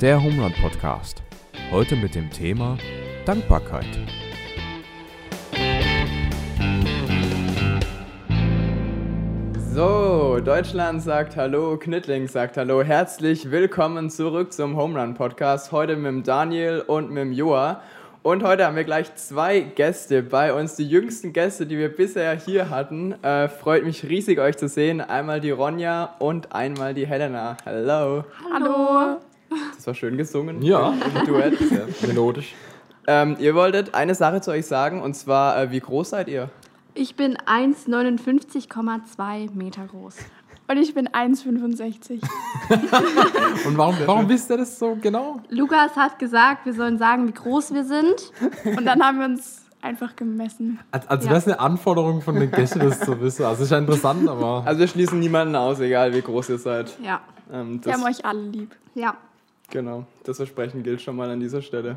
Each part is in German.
Der Homeland Podcast. Heute mit dem Thema Dankbarkeit. So, Deutschland sagt Hallo, Knittling sagt Hallo. Herzlich willkommen zurück zum Homerun Podcast. Heute mit dem Daniel und mit dem Joa. Und heute haben wir gleich zwei Gäste bei uns, die jüngsten Gäste, die wir bisher hier hatten. Äh, freut mich riesig, euch zu sehen. Einmal die Ronja und einmal die Helena. Hallo. Hallo. Das war schön gesungen. Ja. Im Duett. Sehr melodisch. Ähm, ihr wolltet eine Sache zu euch sagen, und zwar, äh, wie groß seid ihr? Ich bin 1,59,2 Meter groß. Und ich bin 1,65. Und warum, warum wisst ihr das so genau? Lukas hat gesagt, wir sollen sagen, wie groß wir sind. Und dann haben wir uns einfach gemessen. Also, also Ja. das ist eine Anforderung von den Gästen, das zu wissen. Also ist ja interessant, aber Also wir schließen niemanden aus, egal wie groß ihr seid. Ja. Ähm, Wir haben euch alle lieb. Ja. Genau, das Versprechen gilt schon mal an dieser Stelle.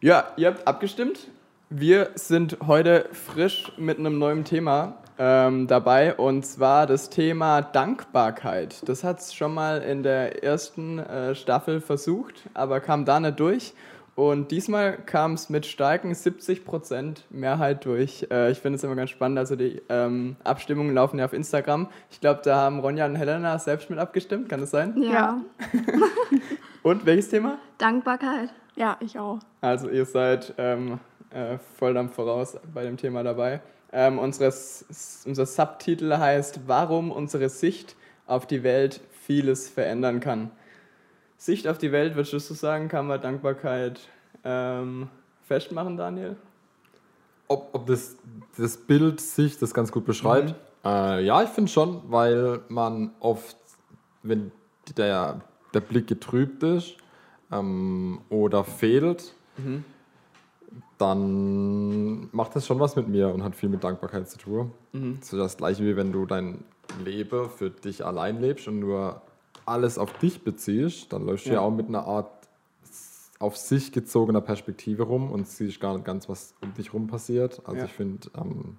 Ja, ihr habt abgestimmt. Wir sind heute frisch mit einem neuen Thema ähm, dabei und zwar das Thema Dankbarkeit. Das hat es schon mal in der ersten äh, Staffel versucht, aber kam da nicht durch. Und diesmal kam es mit starken 70% Mehrheit durch. Äh, ich finde es immer ganz spannend. Also die ähm, Abstimmungen laufen ja auf Instagram. Ich glaube, da haben Ronja und Helena selbst mit abgestimmt. Kann das sein? Ja. Und welches Thema? Dankbarkeit. Ja, ich auch. Also ihr seid ähm, äh, voll am Voraus bei dem Thema dabei. Ähm, unseres, unser Subtitel heißt, warum unsere Sicht auf die Welt vieles verändern kann. Sicht auf die Welt, würdest du so sagen, kann man Dankbarkeit ähm, festmachen, Daniel? ob, ob das, das Bild sich das ganz gut beschreibt. Äh, ja, ich finde schon, weil man oft, wenn der, der Blick getrübt ist ähm, oder fehlt, dann macht das schon was mit mir und hat viel mit Dankbarkeit zu tun. Das ist das gleiche wie wenn du dein Leben für dich allein lebst und nur alles auf dich beziehst, dann läufst du ja Ja. auch mit einer Art auf sich gezogener Perspektive rum und siehst gar nicht ganz, was um dich rum passiert. Also Ja. ich finde, ähm,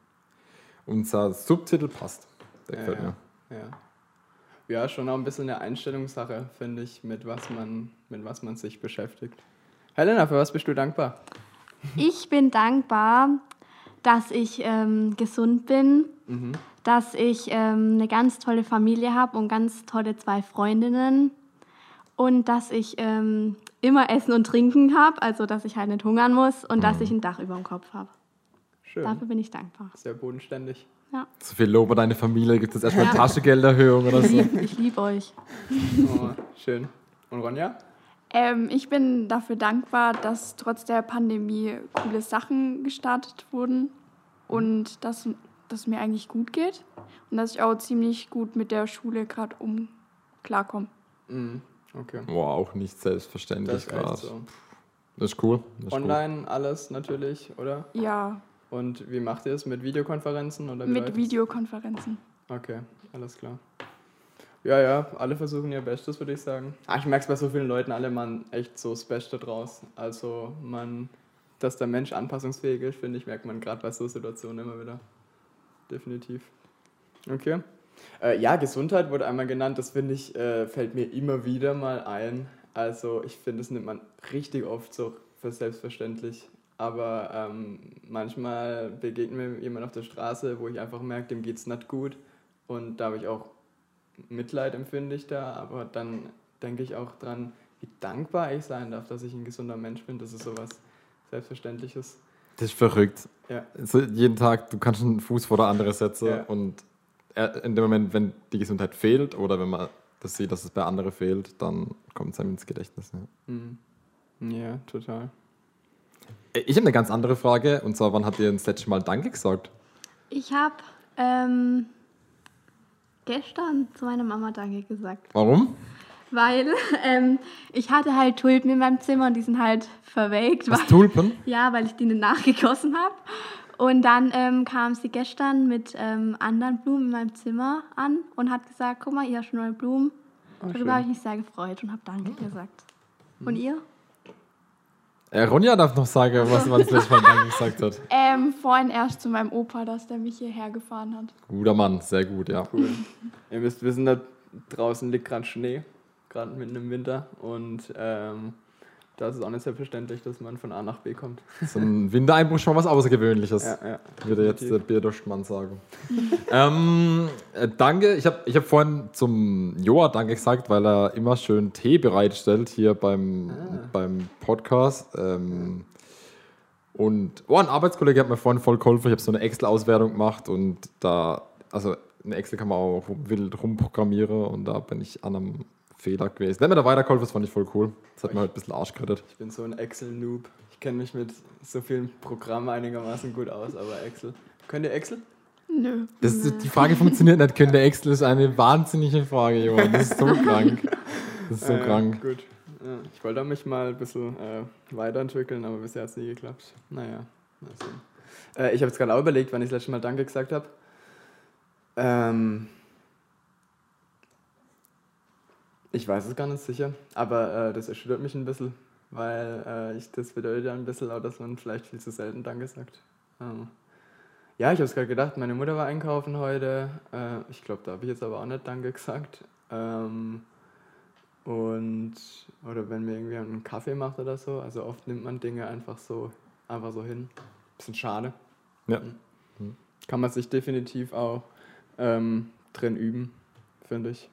unser Subtitel passt. Der Ja, gefällt ja. mir. Ja. ja, schon auch ein bisschen eine Einstellungssache, finde ich, mit was, man, mit was man sich beschäftigt. Helena, für was bist du dankbar? Ich bin dankbar, dass ich ähm, gesund bin, dass ich ähm, eine ganz tolle Familie habe und ganz tolle zwei Freundinnen und dass ich ähm, immer Essen und Trinken habe, also dass ich halt nicht hungern muss und dass ich ein Dach über dem Kopf habe. Schön. Dafür bin ich dankbar. Sehr bodenständig. Ja. So viel Lob an deine Familie, gibt es erstmal Ja. Taschengelderhöhung oder so. Ich liebe euch. Oh, schön. Und Ronja? Ähm, ich bin dafür dankbar, dass trotz der Pandemie coole Sachen gestartet wurden und dass dass es mir eigentlich gut geht und dass ich auch ziemlich gut mit der Schule gerade um klarkomme. Mhm. Okay. Boah, auch nicht selbstverständlich Das ist echt gerade. so. Das ist cool. Das ist Online alles natürlich, oder? Ja, Und wie macht ihr es? Mit Videokonferenzen oder wie mit läuft's? Videokonferenzen. Okay, alles klar. Ja, ja, alle versuchen ihr Bestes, würde ich sagen. Ah, ich merke es bei so vielen Leuten, alle machen echt so das Beste draus. Also man, dass der Mensch anpassungsfähig ist, finde ich, merkt man gerade bei so Situationen immer wieder. Definitiv. Okay. Äh, ja, Gesundheit wurde einmal genannt, das finde ich, äh, fällt mir immer wieder mal ein. Also ich finde, das nimmt man richtig oft so für selbstverständlich. Aber ähm, manchmal begegnet mir jemand auf der Straße, wo ich einfach merke, dem geht es nicht gut. Und da habe ich auch Mitleid empfinde ich da, aber dann denke ich auch dran, wie dankbar ich sein darf, dass ich ein gesunder Mensch bin. Das ist sowas Selbstverständliches. Das ist verrückt. Ja. Jeden Tag, du kannst einen Fuß vor der andere setzen Ja. und in dem Moment, wenn die Gesundheit fehlt oder wenn man das sieht, dass es bei anderen fehlt, dann kommt es einem ins Gedächtnis. Ja. Mhm. Ja, total. Ich habe eine ganz andere Frage und zwar, wann habt ihr das letzte Mal Danke gesagt? Ich habe ähm, gestern zu meiner Mama Danke gesagt. Warum? Weil ähm, ich hatte halt Tulpen in meinem Zimmer und die sind halt verwelkt. Was weil, Tulpen? Ja, weil ich die nicht nachgegossen habe. Und dann ähm, kam sie gestern mit ähm, anderen Blumen in meinem Zimmer an und hat gesagt, guck mal, ihr habt schon neue Blumen. Oh. Darüber habe ich mich sehr gefreut und habe Danke gesagt. Und ihr? Äh, Ronja darf noch sagen, was man das letzte Mal Danke gesagt hat. Ähm, vorhin erst zu meinem Opa, dass der mich hierher gefahren hat. Guter Mann, sehr gut, ja. Cool. Ihr müsst wissen, da draußen liegt gerade Schnee. Gerade mitten im Winter. Und ähm, da ist es auch nicht selbstverständlich, dass man von A nach B kommt. So ein Wintereinbruch ist schon was Außergewöhnliches, Ja, ja. würde jetzt der. Bierdurstmann sagen. ähm, äh, danke, ich habe ich hab vorhin zum Joa Danke gesagt, weil er immer schön Tee bereitstellt hier beim, beim Podcast. Ähm, und oh, ein Arbeitskollege hat mir vorhin voll geholfen. Ich habe so eine Excel-Auswertung gemacht und da, also eine Excel kann man auch wild rumprogrammieren und da bin ich an einem Fehler gewesen. Hat mir da weitergeholfen, das fand ich voll cool. Das hat mir halt ein bisschen Arsch gerettet. Ich bin so ein Excel-Noob. Ich kenne mich mit so vielen Programmen einigermaßen gut aus, aber Excel. Könnt ihr Excel? Nö. Das ist, die Frage funktioniert nicht. Könnte Excel ist eine wahnsinnige Frage, Johann. Das ist so krank. Das ist so Äh, krank. Gut. Ja, ich wollte mich mal ein bisschen äh, weiterentwickeln, aber bisher hat es nie geklappt. Naja, sehen. Äh, ich habe jetzt gerade auch überlegt, wann ich das letzte Mal Danke gesagt habe. Ähm, ich weiß es gar nicht sicher, aber äh, das erschüttert mich ein bisschen, weil äh, ich, das bedeutet ja ein bisschen auch, dass man vielleicht viel zu selten Danke sagt. Ähm, ja, ich habe es gerade gedacht, meine Mutter war einkaufen heute. Äh, ich glaube, da habe ich jetzt aber auch nicht Danke gesagt. Ähm, und, oder wenn mir irgendwie einen Kaffee macht oder so. Also oft nimmt man Dinge einfach so, einfach so hin. Bisschen schade. Ja. Kann man sich definitiv auch ähm, drin üben, finde ich.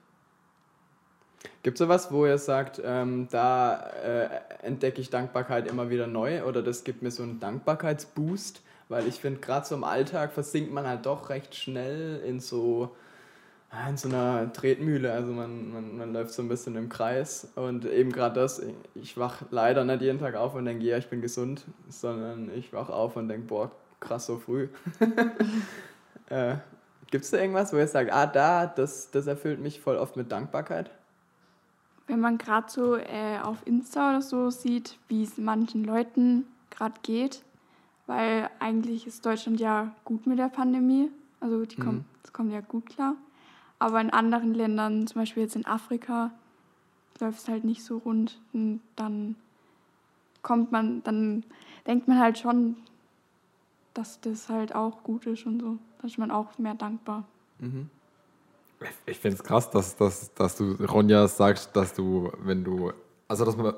Gibt es sowas, wo ihr sagt, ähm, da äh, entdecke ich Dankbarkeit immer wieder neu oder das gibt mir so einen Dankbarkeitsboost? Weil ich finde, gerade so im Alltag versinkt man halt doch recht schnell in so, ah, in so einer Tretmühle. Also man, man, man läuft so ein bisschen im Kreis. Und eben gerade das, ich wach leider nicht jeden Tag auf und denke, ja, ich bin gesund, sondern ich wach auf und denke, boah, krass so früh. äh, Gibt es da irgendwas, wo ihr sagt, ah, da, das, das erfüllt mich voll oft mit Dankbarkeit? Wenn man gerade so äh, auf Insta oder so sieht, wie es manchen Leuten gerade geht, weil eigentlich ist Deutschland ja gut mit der Pandemie, also die kommt, das kommt ja gut klar. Aber in anderen Ländern, zum Beispiel jetzt in Afrika, läuft es halt nicht so rund. Und dann kommt man, dann denkt man halt schon, dass das halt auch gut ist und so. Da ist man auch mehr dankbar. Mhm. Ich finde es krass, dass, dass, dass du, Ronja, sagst, dass du, wenn du, also dass man,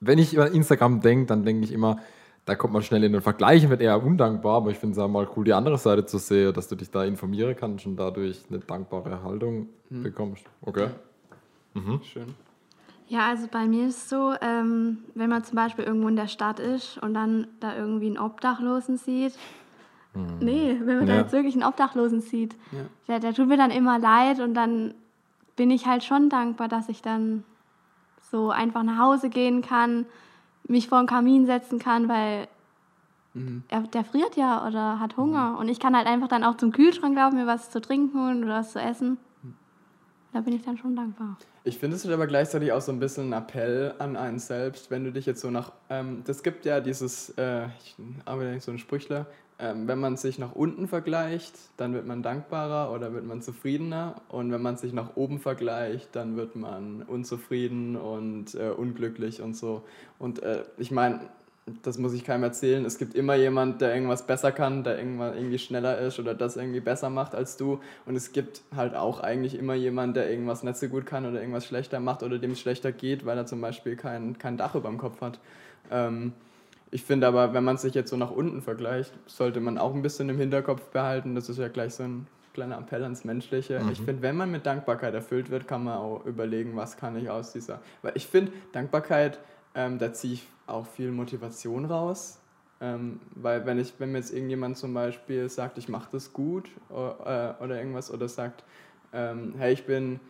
wenn ich über Instagram denke, dann denke ich immer, da kommt man schnell in den Vergleich und wird eher undankbar, aber ich finde es auch mal cool, die andere Seite zu sehen, dass du dich da informieren kannst und dadurch eine dankbare Haltung bekommst. Okay. Schön. Ja, also bei mir ist es so, ähm, wenn man zum Beispiel irgendwo in der Stadt ist und dann da irgendwie einen Obdachlosen sieht. Nee, wenn man da Ja. jetzt wirklich einen Obdachlosen sieht, Ja. der, der tut mir dann immer leid und dann bin ich halt schon dankbar, dass ich dann so einfach nach Hause gehen kann, mich vor den Kamin setzen kann, weil Mhm. er, der friert ja oder hat Hunger. Und ich kann halt einfach dann auch zum Kühlschrank laufen, mir was zu trinken holen oder was zu essen. Da bin ich dann schon dankbar. Ich finde es aber gleichzeitig auch so ein bisschen ein Appell an einen selbst, wenn du dich jetzt so nach. Ähm, das gibt ja dieses, äh, ich arbeite nicht so ein Sprüchler, ähm, wenn man sich nach unten vergleicht, dann wird man dankbarer oder wird man zufriedener. Und wenn man sich nach oben vergleicht, dann wird man unzufrieden und äh, unglücklich und so. Und äh, ich meine, das muss ich keinem erzählen. Es gibt immer jemand, der irgendwas besser kann, der irgendwann irgendwie schneller ist oder das irgendwie besser macht als du. Und es gibt halt auch eigentlich immer jemand, der irgendwas nicht so gut kann oder irgendwas schlechter macht oder dem es schlechter geht, weil er zum Beispiel kein, kein Dach über dem Kopf hat. Ähm, ich finde aber, wenn man sich jetzt so nach unten vergleicht, sollte man auch ein bisschen im Hinterkopf behalten. Das ist ja gleich so ein kleiner Appell ans Menschliche. Ich finde, wenn man mit Dankbarkeit erfüllt wird, kann man auch überlegen, was kann ich aus dieser. Weil ich finde, Dankbarkeit, ähm, da ziehe ich auch viel Motivation raus. Ähm, weil wenn ich, wenn mir jetzt irgendjemand zum Beispiel sagt, ich mache das gut oder, äh, oder irgendwas oder sagt, ähm, hey, ich bin,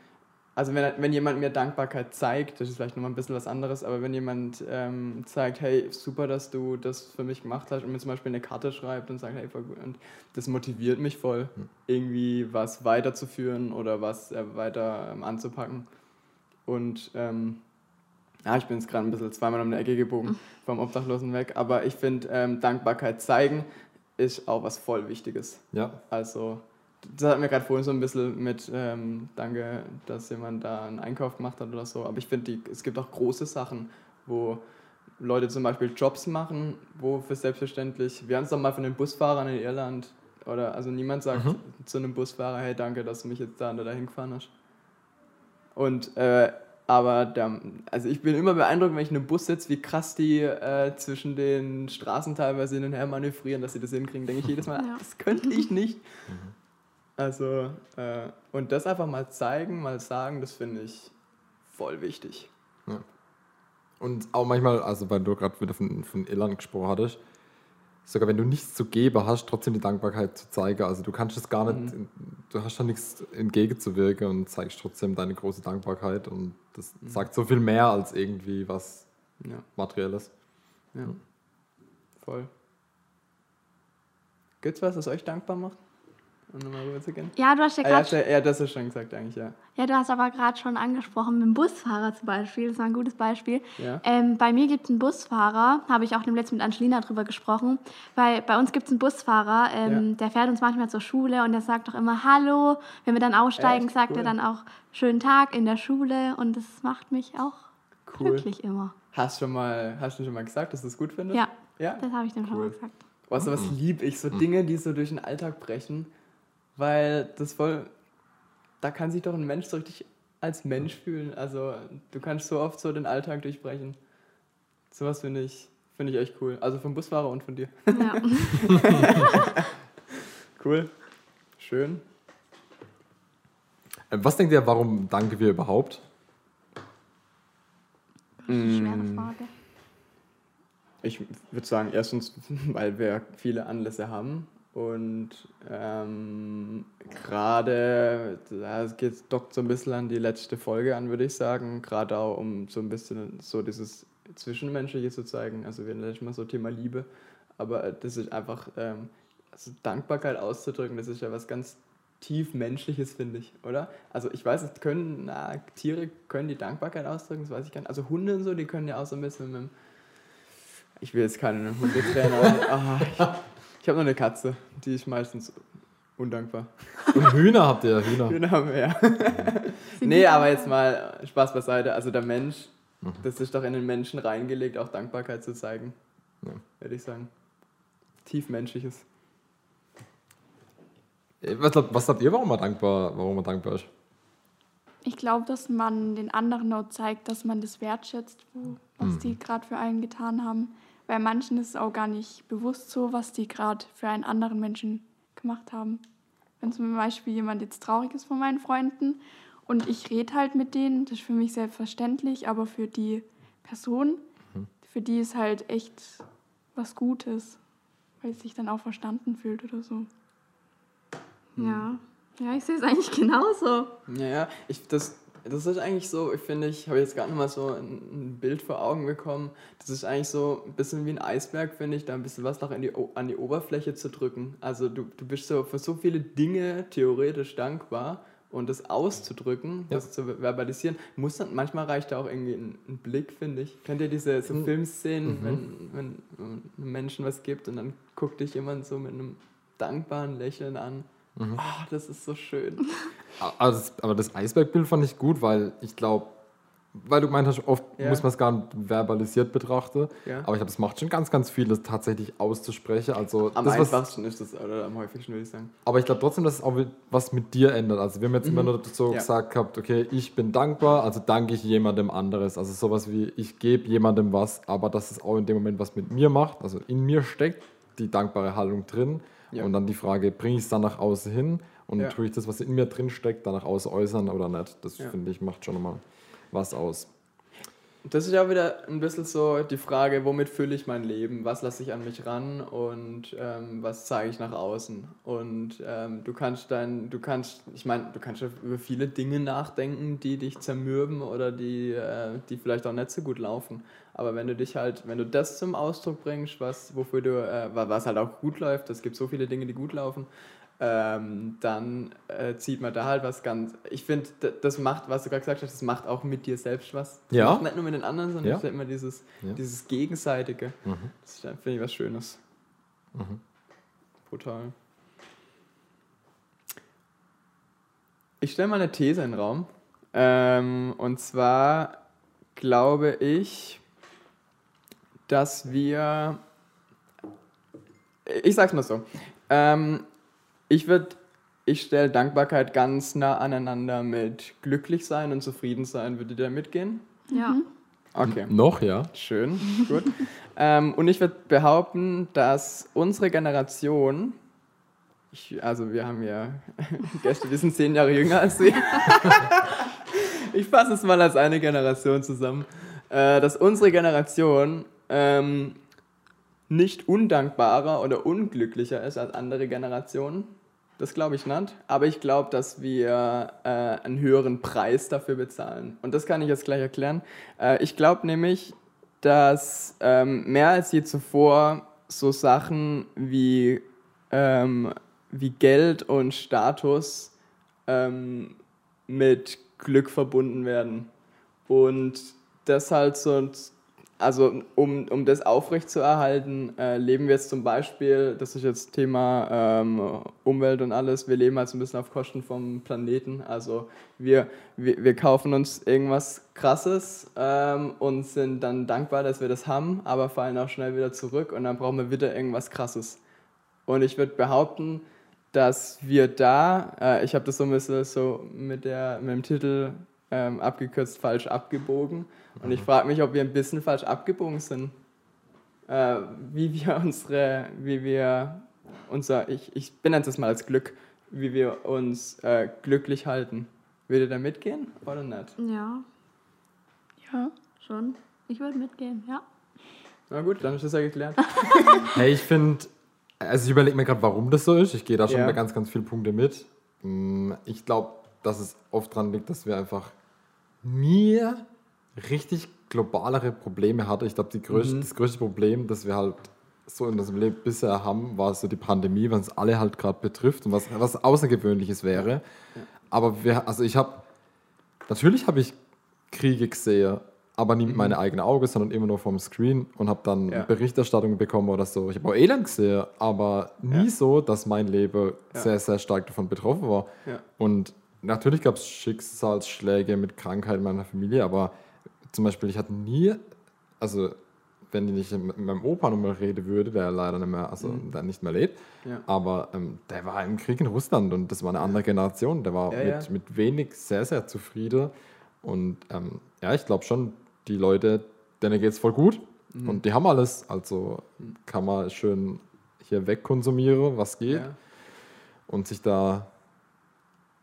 also wenn, wenn jemand mir Dankbarkeit zeigt, das ist vielleicht nochmal ein bisschen was anderes, aber wenn jemand ähm, zeigt, hey, super, dass du das für mich gemacht hast und mir zum Beispiel eine Karte schreibt und sagt, hey, voll gut, und das motiviert mich voll, irgendwie was weiterzuführen oder was äh, weiter ähm, anzupacken. Und ähm, ja, ich bin jetzt gerade ein bisschen zweimal um die Ecke gebogen vom Obdachlosen weg, aber ich finde, ähm, Dankbarkeit zeigen ist auch was voll Wichtiges. Ja. Also, das hat mir gerade vorhin so ein bisschen mit, ähm, danke, dass jemand da einen Einkauf gemacht hat oder so, aber ich finde, es gibt auch große Sachen, wo Leute zum Beispiel Jobs machen, wo für selbstverständlich, wir haben es doch mal von den Busfahrern in Irland, oder also niemand sagt zu einem Busfahrer, hey, danke, dass du mich jetzt da und da hingefahren hast. Und äh, Aber der, also ich bin immer beeindruckt, wenn ich in einem Bus sitze, wie krass die äh, zwischen den Straßen teilweise hin und her manövrieren, dass sie das hinkriegen. Denke ich jedes Mal, Ja. das könnte ich nicht. Also, äh, und das einfach mal zeigen, mal sagen, das finde ich voll wichtig. Und auch manchmal, also weil du gerade wieder von, von Irland gesprochen hattest, sogar wenn du nichts zu geben hast, trotzdem die Dankbarkeit zu zeigen. Also du kannst es gar nicht, du hast da nichts entgegenzuwirken und zeigst trotzdem deine große Dankbarkeit und das sagt so viel mehr als irgendwie was Ja, Materielles. ja. Voll. Gibt's was, das euch dankbar macht? Um nochmal rüber zu gehen? Ja, du hast ja Ah, ja, gerade ja, das ist schon gesagt eigentlich, ja. Ja, du hast aber gerade schon angesprochen, mit dem Busfahrer zum Beispiel, das war ein gutes Beispiel. Ja. Ähm, bei mir gibt es einen Busfahrer, habe ich auch dem letzten mit Angelina drüber gesprochen, weil bei uns gibt es einen Busfahrer, ähm, Ja. der fährt uns manchmal zur Schule und der sagt doch immer Hallo. Wenn wir dann aussteigen, sagt Cool. er dann auch Schönen Tag in der Schule und das macht mich auch Cool. glücklich immer. Hast schon mal, hast du schon mal gesagt, dass du es gut findest? Ja, Ja? das habe ich dem schon mal Cool. gesagt. Was, was lieb ich, so Dinge, die so durch den Alltag brechen, weil das voll, da kann sich doch ein Mensch so richtig als Mensch fühlen. Also du kannst so oft so den Alltag durchbrechen. Sowas finde ich, finde ich echt cool. Also vom Busfahrer und von dir. Ja. Cool. Schön. Äh, Was denkt ihr, warum danken wir überhaupt? Schwere Mm. Frage. Ich würde sagen, erstens, weil wir viele Anlässe haben und ähm, gerade, da geht dockt so ein bisschen an die letzte Folge an, würde ich sagen, gerade auch um so ein bisschen so dieses Zwischenmenschliche zu zeigen. Also wir nennen mal so Thema Liebe, aber das ist einfach, ähm, also Dankbarkeit auszudrücken, das ist ja was ganz tief Menschliches, finde ich, oder? Also ich weiß nicht, können na, Tiere, können die Dankbarkeit ausdrücken, das weiß ich gar nicht. Also Hunde und so, die können ja auch so ein bisschen mit dem ich will jetzt keinen Hundetrainer. Ah, ich ich habe noch eine Katze, die ist meistens undankbar. Und Hühner habt ihr, Hühner. Hühner haben wir ja. Nee, aber jetzt mal Spaß beiseite. Also der Mensch, das ist doch in den Menschen reingelegt, auch Dankbarkeit zu zeigen. Ja. Würde ich sagen. Tiefmenschliches. Äh, Was, glaubt- was habt ihr, warum man dankbar, warum man dankbar ist? Ich glaube, dass man den anderen auch zeigt, dass man das wertschätzt, was Mhm. die gerade für einen getan haben. Weil manchen ist es auch gar nicht bewusst so, was die gerade für einen anderen Menschen gemacht haben. Wenn zum Beispiel jemand jetzt traurig ist von meinen Freunden und ich rede halt mit denen, das ist für mich selbstverständlich, aber für die Person, Mhm. für die ist halt echt was Gutes, weil sie sich dann auch verstanden fühlt oder so. Ja. ja, ich sehe es eigentlich genauso. Ja, ja, ich, das, das ist eigentlich so, ich finde, ich habe jetzt gerade noch mal so ein, Bild vor Augen bekommen. Das ist eigentlich so ein bisschen wie ein Eisberg, finde ich, da ein bisschen was noch die, an die Oberfläche zu drücken. Also du, du bist so für so viele Dinge theoretisch dankbar und das auszudrücken, Ja. das zu verbalisieren, muss dann, manchmal reicht da auch irgendwie ein, ein Blick, finde ich. Kennt ihr diese so Mhm. Filmszenen, wenn, wenn einem Menschen was gibt und dann guckt dich jemand so mit einem dankbaren Lächeln an. Ah, das ist so schön. Also, das- aber das Eisbergbild fand ich gut, weil ich glaube, weil du gemeint hast, oft Ja. muss man es gar nicht verbalisiert betrachten. Ja. Aber ich glaube, es macht schon ganz, ganz viel, das tatsächlich auszusprechen. Also, Am das, was, einfachsten ist das, oder am häufigsten würde ich sagen. aber ich glaube trotzdem, dass es auch was mit dir ändert. Also, wir haben jetzt immer nur so Mhm. Ja. gesagt gehabt, okay, ich bin dankbar, also danke ich jemandem anderes. Also, sowas wie, ich gebe jemandem was, aber dass es auch in dem Moment was mit mir macht. Also, in mir steckt die dankbare Haltung drin. Ja. Und dann die Frage, bringe ich es dann nach außen hin und Ja. tue ich das, was in mir drin steckt, dann nach außen äußern oder nicht? Das finde ich macht schon nochmal was aus. Das ist ja wieder ein bisschen so die Frage, womit fülle ich mein Leben? Was lasse ich an mich ran und ähm, was zeige ich nach außen? Und ähm, du kannst dann, du kannst, ich meine, du kannst über viele Dinge nachdenken, die dich zermürben oder die, äh, die vielleicht auch nicht so gut laufen. Aber wenn du dich halt, wenn du das zum Ausdruck bringst, was, wofür du, äh, wa- was halt auch gut läuft, es gibt so viele Dinge, die gut laufen, ähm, dann äh, zieht man da halt was ganz. Ich finde, das macht, was du gerade gesagt hast, das macht auch mit dir selbst was. Das Ja. Nicht nur mit den anderen, sondern Ja. es ist immer dieses, Ja. dieses Gegenseitige. Mhm. Das finde ich, was Schönes. Mhm. Brutal. Ich stelle mal eine These in den Raum. Ähm, und zwar glaube ich, dass wir. Ich sag's mal so. Ähm, ich würde ich stelle Dankbarkeit ganz nah aneinander mit glücklich sein und zufrieden sein. Würdet ihr da mitgehen? Ja. Okay. Noch, ja. Schön, gut. ähm, und ich würde behaupten, dass unsere Generation, ich, also wir haben ja Gäste, wir sind zehn Jahre jünger als sie. ich fasse es mal als eine Generation zusammen, äh, dass unsere Generation ähm, nicht undankbarer oder unglücklicher ist als andere Generationen. Das glaube ich nicht. Aber ich glaube, dass wir äh, einen höheren Preis dafür bezahlen. Und das kann ich jetzt gleich erklären. Äh, ich glaube nämlich, dass ähm, mehr als je zuvor so Sachen wie, ähm, wie Geld und Status ähm, mit Glück verbunden werden. Und das halt so also um, um das aufrechtzuerhalten, äh, leben wir jetzt zum Beispiel, das ist jetzt Thema ähm, Umwelt und alles, wir leben halt so ein bisschen auf Kosten vom Planeten. Also wir, wir, wir kaufen uns irgendwas Krasses ähm, und sind dann dankbar, dass wir das haben, aber fallen auch schnell wieder zurück und dann brauchen wir wieder irgendwas Krasses. Und ich würde behaupten, dass wir da, äh, ich habe das so ein bisschen so mit, der, mit dem Titel ähm, abgekürzt falsch abgebogen. Und ich frage mich, ob wir ein bisschen falsch abgebogen sind. Äh, wie wir unsere, wie wir unser, ich, ich benenne es mal als Glück, wie wir uns äh, glücklich halten. Würde da mitgehen oder nicht? Ja, Ja. schon. Ich würde mitgehen, ja. Na gut, dann ist das ja geklärt. Hey, ich finde, also ich überlege mir gerade, warum das so ist. Ich gehe da schon Ja. bei ganz, ganz vielen Punkten mit. Mm, Ich glaube, dass es oft dran liegt, dass wir einfach nie richtig globalere Probleme hatten. Ich glaube, Mhm. das größte Problem, das wir halt so in unserem Leben bisher haben, war so die Pandemie, wenn es alle halt gerade betrifft und was, was Außergewöhnliches wäre. Aber wir, also ich habe, natürlich habe ich Kriege gesehen, aber nie mit meinen eigenen Augen, sondern immer nur vom Screen und habe dann Mhm. Ja. Berichterstattung bekommen oder so. Ich habe auch Elend gesehen, aber nie Ja. so, dass mein Leben sehr, sehr stark davon betroffen war. Und natürlich gab es Schicksalsschläge mit Krankheit in meiner Familie, aber zum Beispiel, ich hatte nie, also wenn ich nicht mit meinem Opa nochmal reden würde, der leider nicht mehr, also der nicht mehr lebt, Mhm. Ja. aber ähm, der war im Krieg in Russland und das war eine andere Generation. Der war Ja, mit, mit wenig sehr, sehr zufrieden. Und ähm, ja, ich glaube schon, die Leute, denen geht es voll gut Mhm. und die haben alles. Also kann man schön hier wegkonsumieren, was geht und sich da,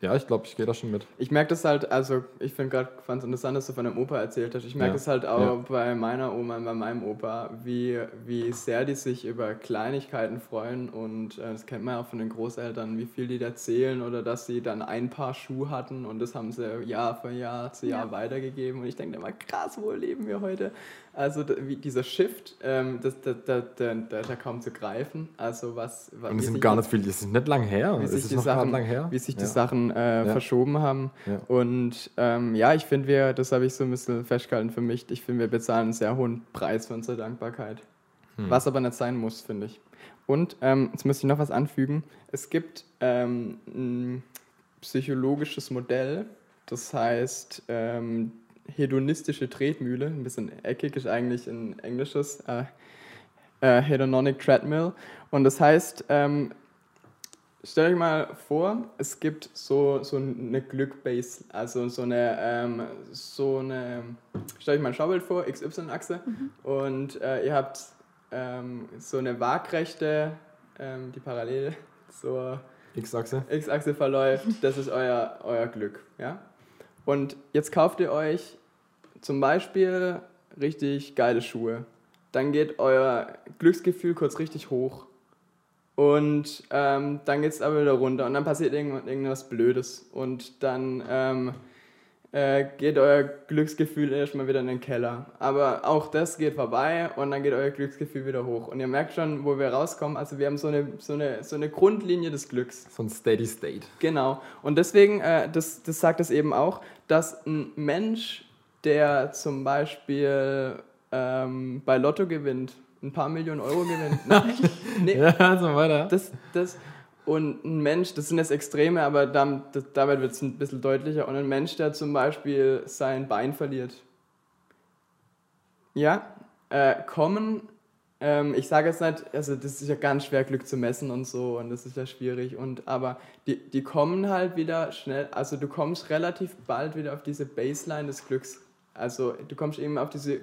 ja, ich glaube, ich gehe da schon mit. Ich merke das halt, also ich finde gerade ganz interessant, dass du von deinem Opa erzählt hast. Ich merke Ja. das halt auch Ja. bei meiner Oma und bei meinem Opa, wie, wie sehr die sich über Kleinigkeiten freuen und äh, das kennt man ja auch von den Großeltern, wie viel die da zählen oder dass sie dann ein Paar Schuhe hatten und das haben sie Jahr für Jahr zu Jahr Ja. weitergegeben und ich denke immer, krass, wo leben wir heute? Also dieser Shift, ähm, das, da, da, da, da kaum zu greifen. Also was, was Und es sind gar nicht viel, es ist nicht lang her. wie sich die Sachen, nicht lang her. wie sich die. Sachen äh, verschoben haben. Und ähm, ja, ich finde, wir, das habe ich so ein bisschen festgehalten für mich, ich finde, wir bezahlen einen sehr hohen Preis für unsere Dankbarkeit. Hm. Was aber nicht sein muss, finde ich. Und ähm, jetzt muss ich noch was anfügen. Es gibt ähm, ein psychologisches Modell, das heißt ähm, hedonistische Tretmühle, ein bisschen eckig ist eigentlich ein englisches, äh, äh, Hedonic Treadmill. Und das heißt, ähm, Stell euch mal vor, es gibt so, so eine Glückbase, also so eine, ähm, so eine, stell euch mal ein Schaubild vor, XY-Achse, und äh, ihr habt ähm, so eine waagrechte, ähm, die parallel zur X-Achse. X-Achse verläuft, das ist euer, euer Glück. Ja? Und jetzt kauft ihr euch zum Beispiel richtig geile Schuhe. Dann geht euer Glücksgefühl kurz richtig hoch. Und ähm, dann geht es aber wieder runter und dann passiert irgend- irgendwas Blödes. Und dann ähm, äh, geht euer Glücksgefühl erstmal wieder in den Keller. Aber auch das geht vorbei und dann geht euer Glücksgefühl wieder hoch. Und ihr merkt schon, wo wir rauskommen. Also wir haben so eine, so eine, so eine Grundlinie des Glücks. So ein Steady State. Genau. Und deswegen, äh, das, das sagt es eben auch, dass ein Mensch, der zum Beispiel ähm, bei Lotto gewinnt, ein paar Millionen Euro gewinnt. Nein, nee, Ja, so weiter. das, das, und ein Mensch, das sind jetzt Extreme, aber damit, wird es ein bisschen deutlicher. Und ein Mensch, der zum Beispiel sein Bein verliert, ja, äh, kommen ähm, ich sage jetzt nicht, also das ist ja ganz schwer, Glück zu messen und so und das ist ja schwierig. Und aber die, die kommen halt wieder schnell, also du kommst relativ bald wieder auf diese Baseline des Glücks. Also du kommst eben auf diese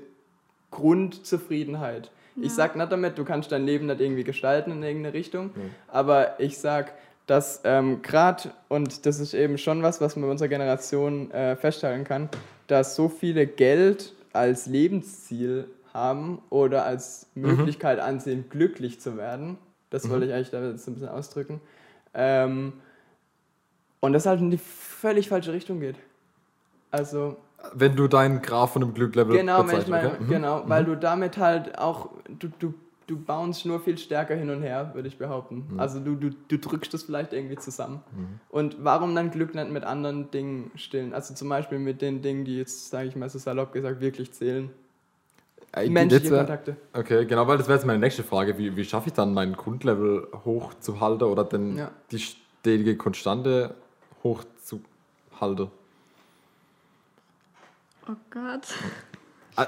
Grundzufriedenheit. Ja. Ich sage nicht damit, du kannst dein Leben nicht irgendwie gestalten in irgendeine Richtung, ja. aber ich sage, dass ähm, gerade, und das ist eben schon was, was man bei unserer Generation äh, feststellen kann, dass so viele Geld als Lebensziel haben oder als mhm. Möglichkeit mhm. ansehen, glücklich zu werden. Das mhm. wollte ich eigentlich da jetzt ein bisschen ausdrücken. Ähm, und das halt in die völlig falsche Richtung geht. Also. Wenn du deinen Graph von dem Glücklevel Genau, ich mein, okay? mhm. genau, weil mhm. du damit halt auch, du, du, du bounce nur viel stärker hin und her, würde ich behaupten. Mhm. Also du, du, du drückst das vielleicht irgendwie zusammen. Mhm. Und warum dann Glück nicht mit anderen Dingen stillen? Also zum Beispiel mit den Dingen, die jetzt, sage ich mal so salopp gesagt, wirklich zählen. Äh, Menschliche Kontakte. Okay, genau, weil das wäre jetzt meine nächste Frage. Wie, wie schaffe ich dann mein Grundlevel hochzuhalten oder denn ja. die stetige Konstante hochzuhalten? Oh Gott. Ah,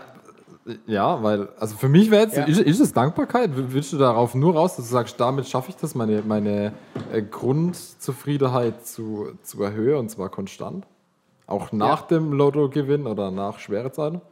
ja, weil, also für mich wäre jetzt, ja. ist, ist es Dankbarkeit? Willst du darauf nur raus, dass du sagst, damit schaffe ich das, meine, meine äh, Grundzufriedenheit zu, zu erhöhen und zwar konstant? Auch nach ja. dem Lottogewinn oder nach schwere Zeiten?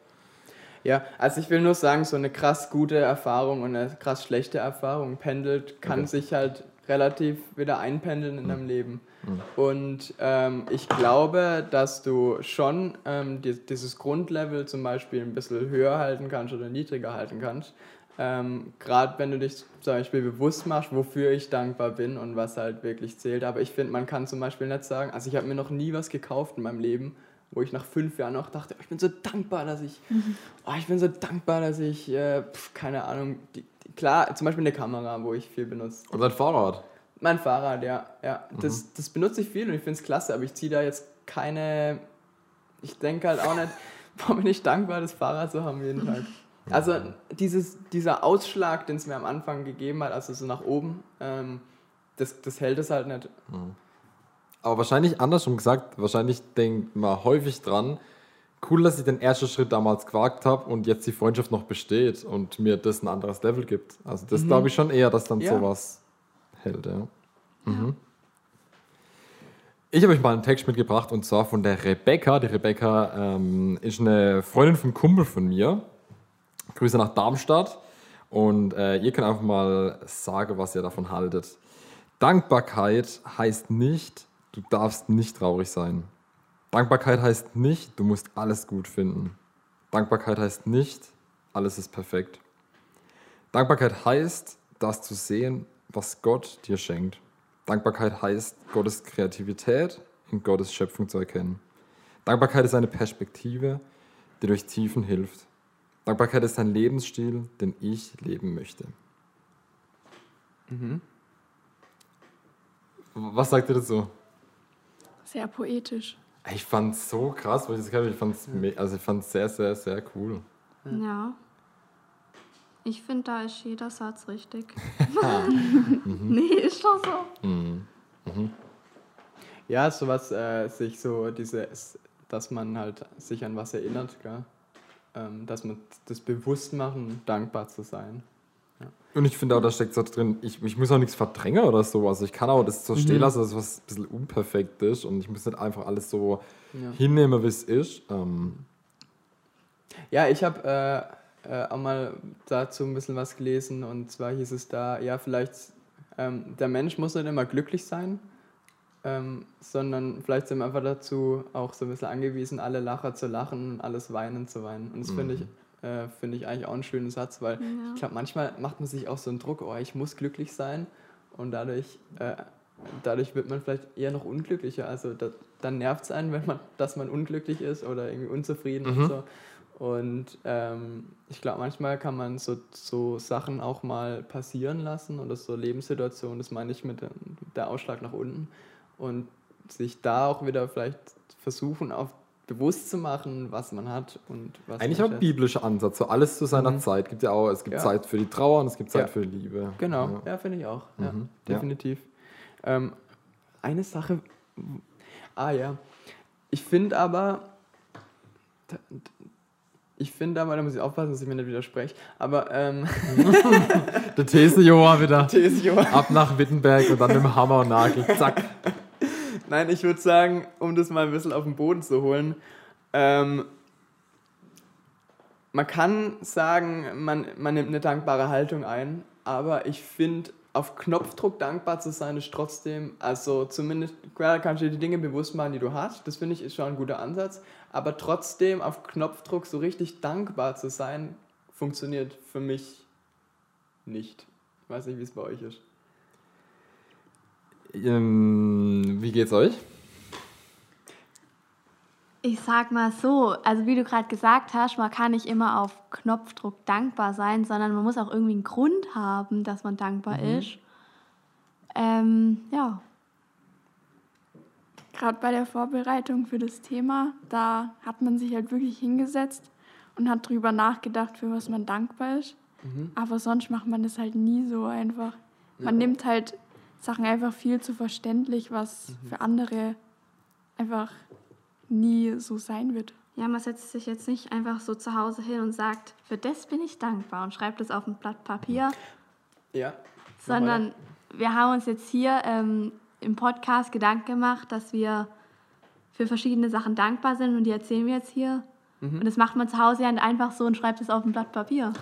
Ja, also ich will nur sagen, so eine krass gute Erfahrung und eine krass schlechte Erfahrung pendelt, kann okay. sich halt relativ wieder einpendeln in mhm. deinem Leben. Mhm. Und ähm, ich glaube, dass du schon ähm, die, dieses Grundlevel zum Beispiel ein bisschen höher halten kannst oder niedriger halten kannst. Ähm, Gerade wenn du dich zum Beispiel bewusst machst, wofür ich dankbar bin und was halt wirklich zählt. Aber ich finde, man kann zum Beispiel nicht sagen, also ich habe mir noch nie was gekauft in meinem Leben, wo ich nach fünf Jahren noch dachte, ich bin so dankbar, dass ich, mhm. oh, ich bin so dankbar, dass ich, äh, pf, keine Ahnung, die, die, klar, zum Beispiel eine Kamera, wo ich viel benutze. Und dein Fahrrad? Mein Fahrrad, ja, ja, mhm. das, das benutze ich viel und ich finde es klasse, aber ich ziehe da jetzt keine, ich denke halt auch nicht, warum bin ich dankbar, das Fahrrad zu haben jeden Tag. Also dieses, dieser Ausschlag, den es mir am Anfang gegeben hat, also so nach oben, ähm, das, das hält es halt nicht. Mhm. Aber wahrscheinlich andersrum gesagt, wahrscheinlich denkt man häufig dran, cool, dass ich den ersten Schritt damals gewagt habe und jetzt die Freundschaft noch besteht und mir das ein anderes Level gibt. Also das mhm. glaube ich schon eher, dass dann ja. sowas hält. Ja. Mhm. Ich habe euch mal einen Text mitgebracht und zwar von der Rebecca. Die Rebecca ähm, ist eine Freundin vom Kumpel von mir. Grüße nach Darmstadt. Und äh, ihr könnt einfach mal sagen, was ihr davon haltet. Dankbarkeit heißt nicht, Du darfst nicht traurig sein. Dankbarkeit heißt nicht, du musst alles gut finden. Dankbarkeit heißt nicht, alles ist perfekt. Dankbarkeit heißt, das zu sehen, was Gott dir schenkt. Dankbarkeit heißt, Gottes Kreativität in Gottes Schöpfung zu erkennen. Dankbarkeit ist eine Perspektive, die durch Tiefen hilft. Dankbarkeit ist ein Lebensstil, den ich leben möchte. Mhm. Was sagt ihr dazu? Sehr poetisch. Ich fand es so krass, weil ich das gehört Ich fand es also ich sehr, sehr, sehr cool. Ja. Ich finde, da ist jeder Satz richtig. mhm. Nee, ist doch so. Mhm. Mhm. Ja, sowas, äh, sich so dieses, dass man halt sich an was erinnert, gell? Ähm, dass man das bewusst machen, dankbar zu sein. Und ich finde auch, da steckt so drin, ich, ich muss auch nichts verdrängen oder so. Also ich kann auch das so stehen mhm. lassen, dass es was ein bisschen unperfekt ist und ich muss nicht einfach alles so ja. hinnehmen, wie es ist. Ähm. Ja, ich habe äh, äh, auch mal dazu ein bisschen was gelesen und zwar hieß es da, ja, vielleicht ähm, der Mensch muss nicht immer glücklich sein, ähm, sondern vielleicht sind wir einfach dazu auch so ein bisschen angewiesen, alle Lacher zu lachen, alles weinen zu weinen. Und das mhm. finde ich äh, Finde ich eigentlich auch einen schönen Satz, weil ja. ich glaube, manchmal macht man sich auch so einen Druck, oh, ich muss glücklich sein und dadurch, äh, dadurch wird man vielleicht eher noch unglücklicher. Also da, dann nervt es einen, wenn man, dass man unglücklich ist oder irgendwie unzufrieden mhm. und so. Und ähm, ich glaube, manchmal kann man so, so Sachen auch mal passieren lassen oder so Lebenssituationen, das meine ich mit dem, der Ausschlag nach unten. Und sich da auch wieder vielleicht versuchen, auf bewusst zu machen, was man hat und was Eigentlich auch ein biblischer Ansatz, so alles zu seiner mhm. Zeit. Gibt ja auch, es gibt ja. Zeit für die Trauer und es gibt Zeit ja. für die Liebe. Genau, ja, ja finde ich auch. Mhm. definitiv. Ähm, eine Sache, ah ja, ich finde aber, ich finde aber, da muss ich aufpassen, dass ich mir nicht widerspreche, aber ähm, Der These Joa wieder. Thesio. Ab nach Wittenberg und dann mit dem Hammer und Nagel. Zack. Nein, ich würde sagen, um das mal ein bisschen auf den Boden zu holen, ähm, man kann sagen, man, man nimmt eine dankbare Haltung ein, aber ich finde, auf Knopfdruck dankbar zu sein, ist trotzdem, also zumindest, klar kannst du dir die Dinge bewusst machen, die du hast, das finde ich ist schon ein guter Ansatz, aber trotzdem auf Knopfdruck so richtig dankbar zu sein, funktioniert für mich nicht. Ich weiß nicht, wie es bei euch ist. Ähm, wie geht's euch? Ich sag mal so, also wie du gerade gesagt hast, man kann nicht immer auf Knopfdruck dankbar sein, sondern man muss auch irgendwie einen Grund haben, dass man dankbar ist. Ähm, ja. Gerade bei der Vorbereitung für das Thema, da hat man sich halt wirklich hingesetzt und hat drüber nachgedacht, für was man dankbar ist. Aber sonst macht man das halt nie so einfach. Man nimmt halt Sachen einfach viel zu verständlich, was für andere einfach nie so sein wird. Ja, man setzt sich jetzt nicht einfach so zu Hause hin und sagt, für das bin ich dankbar und schreibt es auf ein Blatt Papier, Ja. sondern wir haben uns jetzt hier ähm, im Podcast Gedanken gemacht, dass wir für verschiedene Sachen dankbar sind und die erzählen wir jetzt hier. Und das macht man zu Hause ja nicht einfach so und schreibt es auf ein Blatt Papier.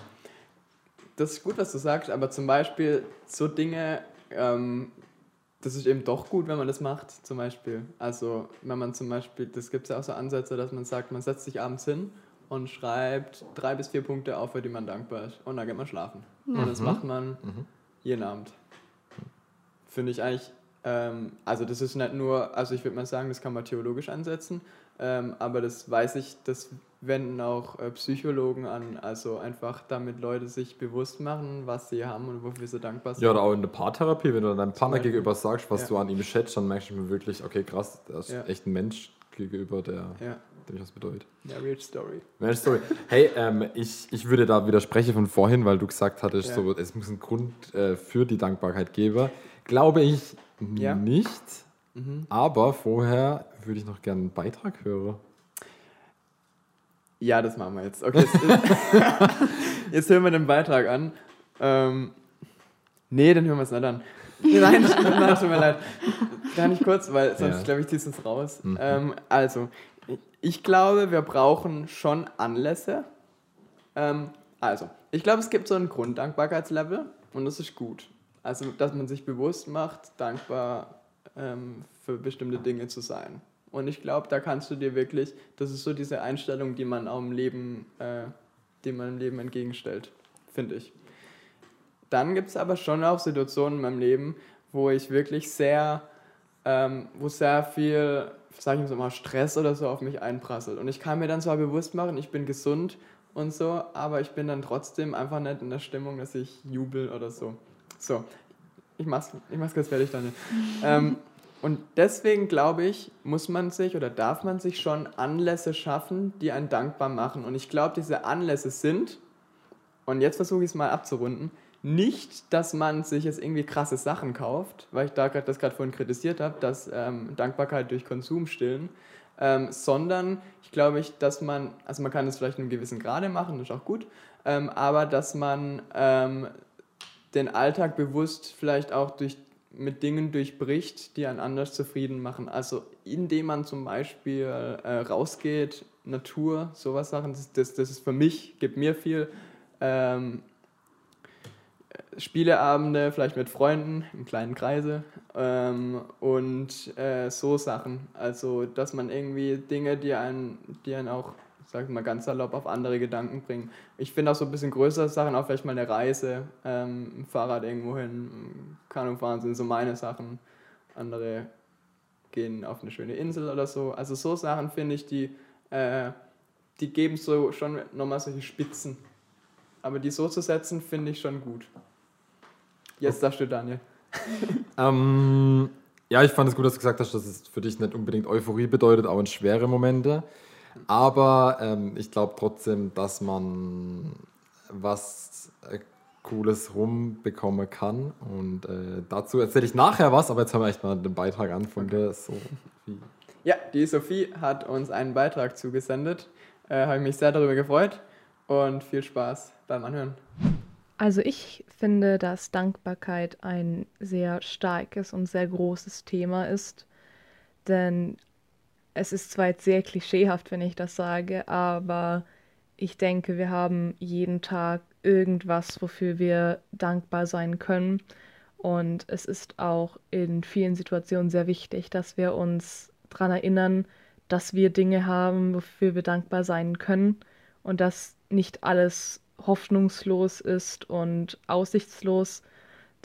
Das ist gut, was du sagst, aber zum Beispiel so Dinge, ähm, das ist eben doch gut, wenn man das macht, zum Beispiel. Also, wenn man zum Beispiel, das gibt es ja auch so Ansätze, dass man sagt, man setzt sich abends hin und schreibt drei bis vier Punkte auf, für die man dankbar ist. Und dann geht man schlafen. Und das macht man jeden Abend. Finde ich eigentlich, ähm, also das ist nicht nur, also ich würde mal sagen, das kann man theologisch ansetzen, ähm, aber das weiß ich, das wenden auch äh, Psychologen an, also einfach damit Leute sich bewusst machen, was sie haben und wofür sie dankbar sind. Ja, oder auch in der Paartherapie, wenn du deinem Partner gegenüber sagst, was Ja. du an ihm schätzt, dann merkst du mir wirklich, okay, krass, der ist Ja. echt ein Mensch gegenüber, der, Ja, dem ich was bedeutet. ja real story. Mensch, sorry. Hey, ähm, ich, ich würde da widersprechen von vorhin, weil du gesagt hattest, Ja. so, es muss einen Grund äh, für die Dankbarkeit geben. Glaube ich Ja. nicht, Mhm. aber vorher würde ich noch gerne einen Beitrag hören. Ja, das machen wir jetzt. Okay, jetzt, jetzt hören wir den Beitrag an. Ähm, nee, dann hören wir es nicht an. Nein, nein, tut mir leid. Gar nicht kurz, weil sonst Ja. glaube ich, ziehst du es raus. Mhm. Ähm, also, ich glaube, wir brauchen schon Anlässe. Ähm, also, ich glaube, es gibt so ein Grunddankbarkeitslevel und das ist gut. Also, dass man sich bewusst macht, dankbar ähm, für bestimmte Dinge zu sein. Und ich glaube, da kannst du dir wirklich, das ist so diese Einstellung, die man auch im Leben, äh, die man im Leben entgegenstellt, finde ich. Dann gibt es aber schon auch Situationen in meinem Leben, wo ich wirklich sehr, ähm, wo sehr viel, sag ich mal, Stress oder so auf mich einprasselt. Und ich kann mir dann zwar bewusst machen, ich bin gesund und so, aber ich bin dann trotzdem einfach nicht in der Stimmung, dass ich jubel oder so. So, ich mach's, ich mach's ganz fertig, Daniel. ähm, und deswegen glaube ich, muss man sich oder darf man sich schon Anlässe schaffen, die einen dankbar machen. Und ich glaube, diese Anlässe sind, und jetzt versuche ich es mal abzurunden, nicht, dass man sich jetzt irgendwie krasse Sachen kauft, weil ich da grad, das gerade vorhin kritisiert habe, dass ähm, Dankbarkeit durch Konsum stillen, ähm, sondern ich glaube, ich, dass man, also man kann es vielleicht in einem gewissen Grade machen, das ist auch gut, ähm, aber dass man ähm, den Alltag bewusst vielleicht auch durch, mit Dingen durchbricht, die einen anders zufrieden machen. Also indem man zum Beispiel äh, rausgeht, Natur, sowas Sachen, das, das, das ist für mich, gibt mir viel. Ähm, Spieleabende, vielleicht mit Freunden im kleinen Kreise ähm, und äh, so Sachen. Also, dass man irgendwie Dinge, die einen, die einen auch, sag ich mal, ganz salopp auf andere Gedanken bringen. Ich finde auch so ein bisschen größere Sachen, auch vielleicht mal eine Reise, ähm, ein Fahrrad irgendwo hin, Kanufahren sind so meine Sachen. Andere gehen auf eine schöne Insel oder so. Also so Sachen finde ich, die, äh, die geben so schon nochmal solche Spitzen. Aber die so zu setzen, finde ich schon gut. Jetzt darfst du, Daniel. Ähm, ja, ich fand es gut, dass du gesagt hast, dass es für dich nicht unbedingt Euphorie bedeutet, auch in schwere Momente. Aber ähm, ich glaube trotzdem, dass man was äh, Cooles rumbekommen kann. Und äh, dazu erzähle ich nachher was, aber jetzt hören wir echt mal den Beitrag an von der Sophie. Ja, die Sophie hat uns einen Beitrag zugesendet. Äh, Habe ich mich sehr darüber gefreut. und viel Spaß beim Anhören. Also ich finde, dass Dankbarkeit ein sehr starkes und sehr großes Thema ist, denn es ist zwar jetzt sehr klischeehaft, wenn ich das sage, aber ich denke, wir haben jeden Tag irgendwas, wofür wir dankbar sein können. Und es ist auch in vielen Situationen sehr wichtig, dass wir uns daran erinnern, dass wir Dinge haben, wofür wir dankbar sein können und dass nicht alles hoffnungslos ist und aussichtslos.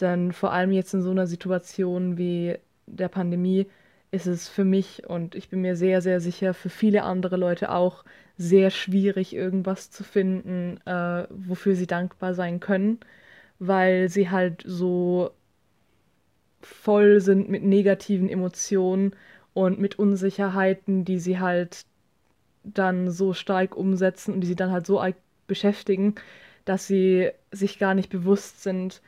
Denn vor allem jetzt in so einer Situation wie der Pandemie ist es für mich und ich bin mir sehr, sehr sicher, für viele andere Leute auch sehr schwierig, irgendwas zu finden, äh, wofür sie dankbar sein können, weil sie halt so voll sind mit negativen Emotionen und mit Unsicherheiten, die sie halt dann so stark umsetzen und die sie dann halt so beschäftigen, dass sie sich gar nicht bewusst sind,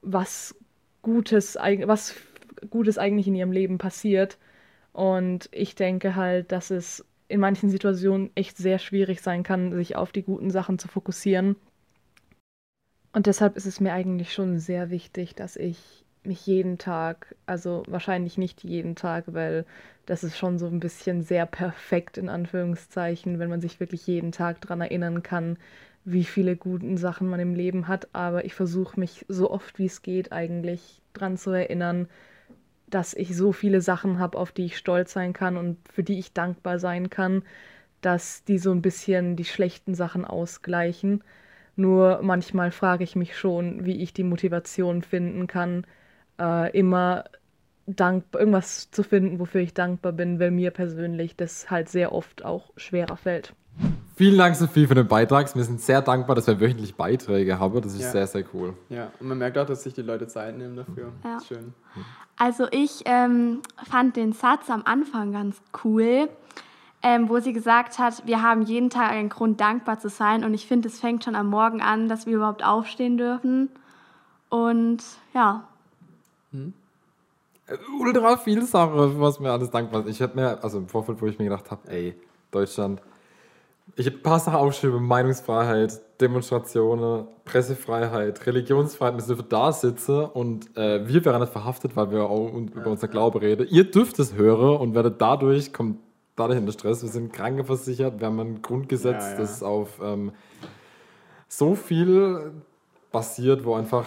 was Gutes, was Gutes eigentlich in ihrem Leben passiert. Und ich denke halt, dass es in manchen Situationen echt sehr schwierig sein kann, sich auf die guten Sachen zu fokussieren. Und deshalb ist es mir eigentlich schon sehr wichtig, dass ich mich jeden Tag, also wahrscheinlich nicht jeden Tag, weil das ist schon so ein bisschen sehr perfekt in Anführungszeichen, wenn man sich wirklich jeden Tag daran erinnern kann, wie viele guten Sachen man im Leben hat. Aber ich versuche mich so oft wie es geht eigentlich dran zu erinnern, dass ich so viele Sachen habe, auf die ich stolz sein kann und für die ich dankbar sein kann, dass die so ein bisschen die schlechten Sachen ausgleichen. Nur manchmal frage ich mich schon, wie ich die Motivation finden kann, äh, immer dankbar, irgendwas zu finden, wofür ich dankbar bin, weil mir persönlich das halt sehr oft auch schwerer fällt. Vielen Dank, Sophie, für den Beitrag. Wir sind sehr dankbar, dass wir wöchentlich Beiträge haben. Das ist ja. sehr, sehr cool. Ja, und man merkt auch, dass sich die Leute Zeit nehmen dafür. Ja. Schön. Also ich ähm, fand den Satz am Anfang ganz cool, ähm, wo sie gesagt hat, wir haben jeden Tag einen Grund, dankbar zu sein. Und ich finde, es fängt schon am Morgen an, dass wir überhaupt aufstehen dürfen. Und ja. Hm. Ultra viel Sache, was mir alles dankbar ist. Ich habe mir, also im Vorfeld, wo ich mir gedacht habe, ey, Deutschland, ich habe ein paar Sachen aufgeschrieben: Meinungsfreiheit, Demonstrationen, Pressefreiheit, Religionsfreiheit. Wir dürfen da sitzen und äh, wir werden nicht verhaftet, weil wir auch über unser Glaube reden. Ihr dürft es hören und werdet dadurch, kommt dadurch in den Stress. Wir sind krankenversichert, wir haben ein Grundgesetz, ja, ja. das auf ähm, so viel basiert, wo einfach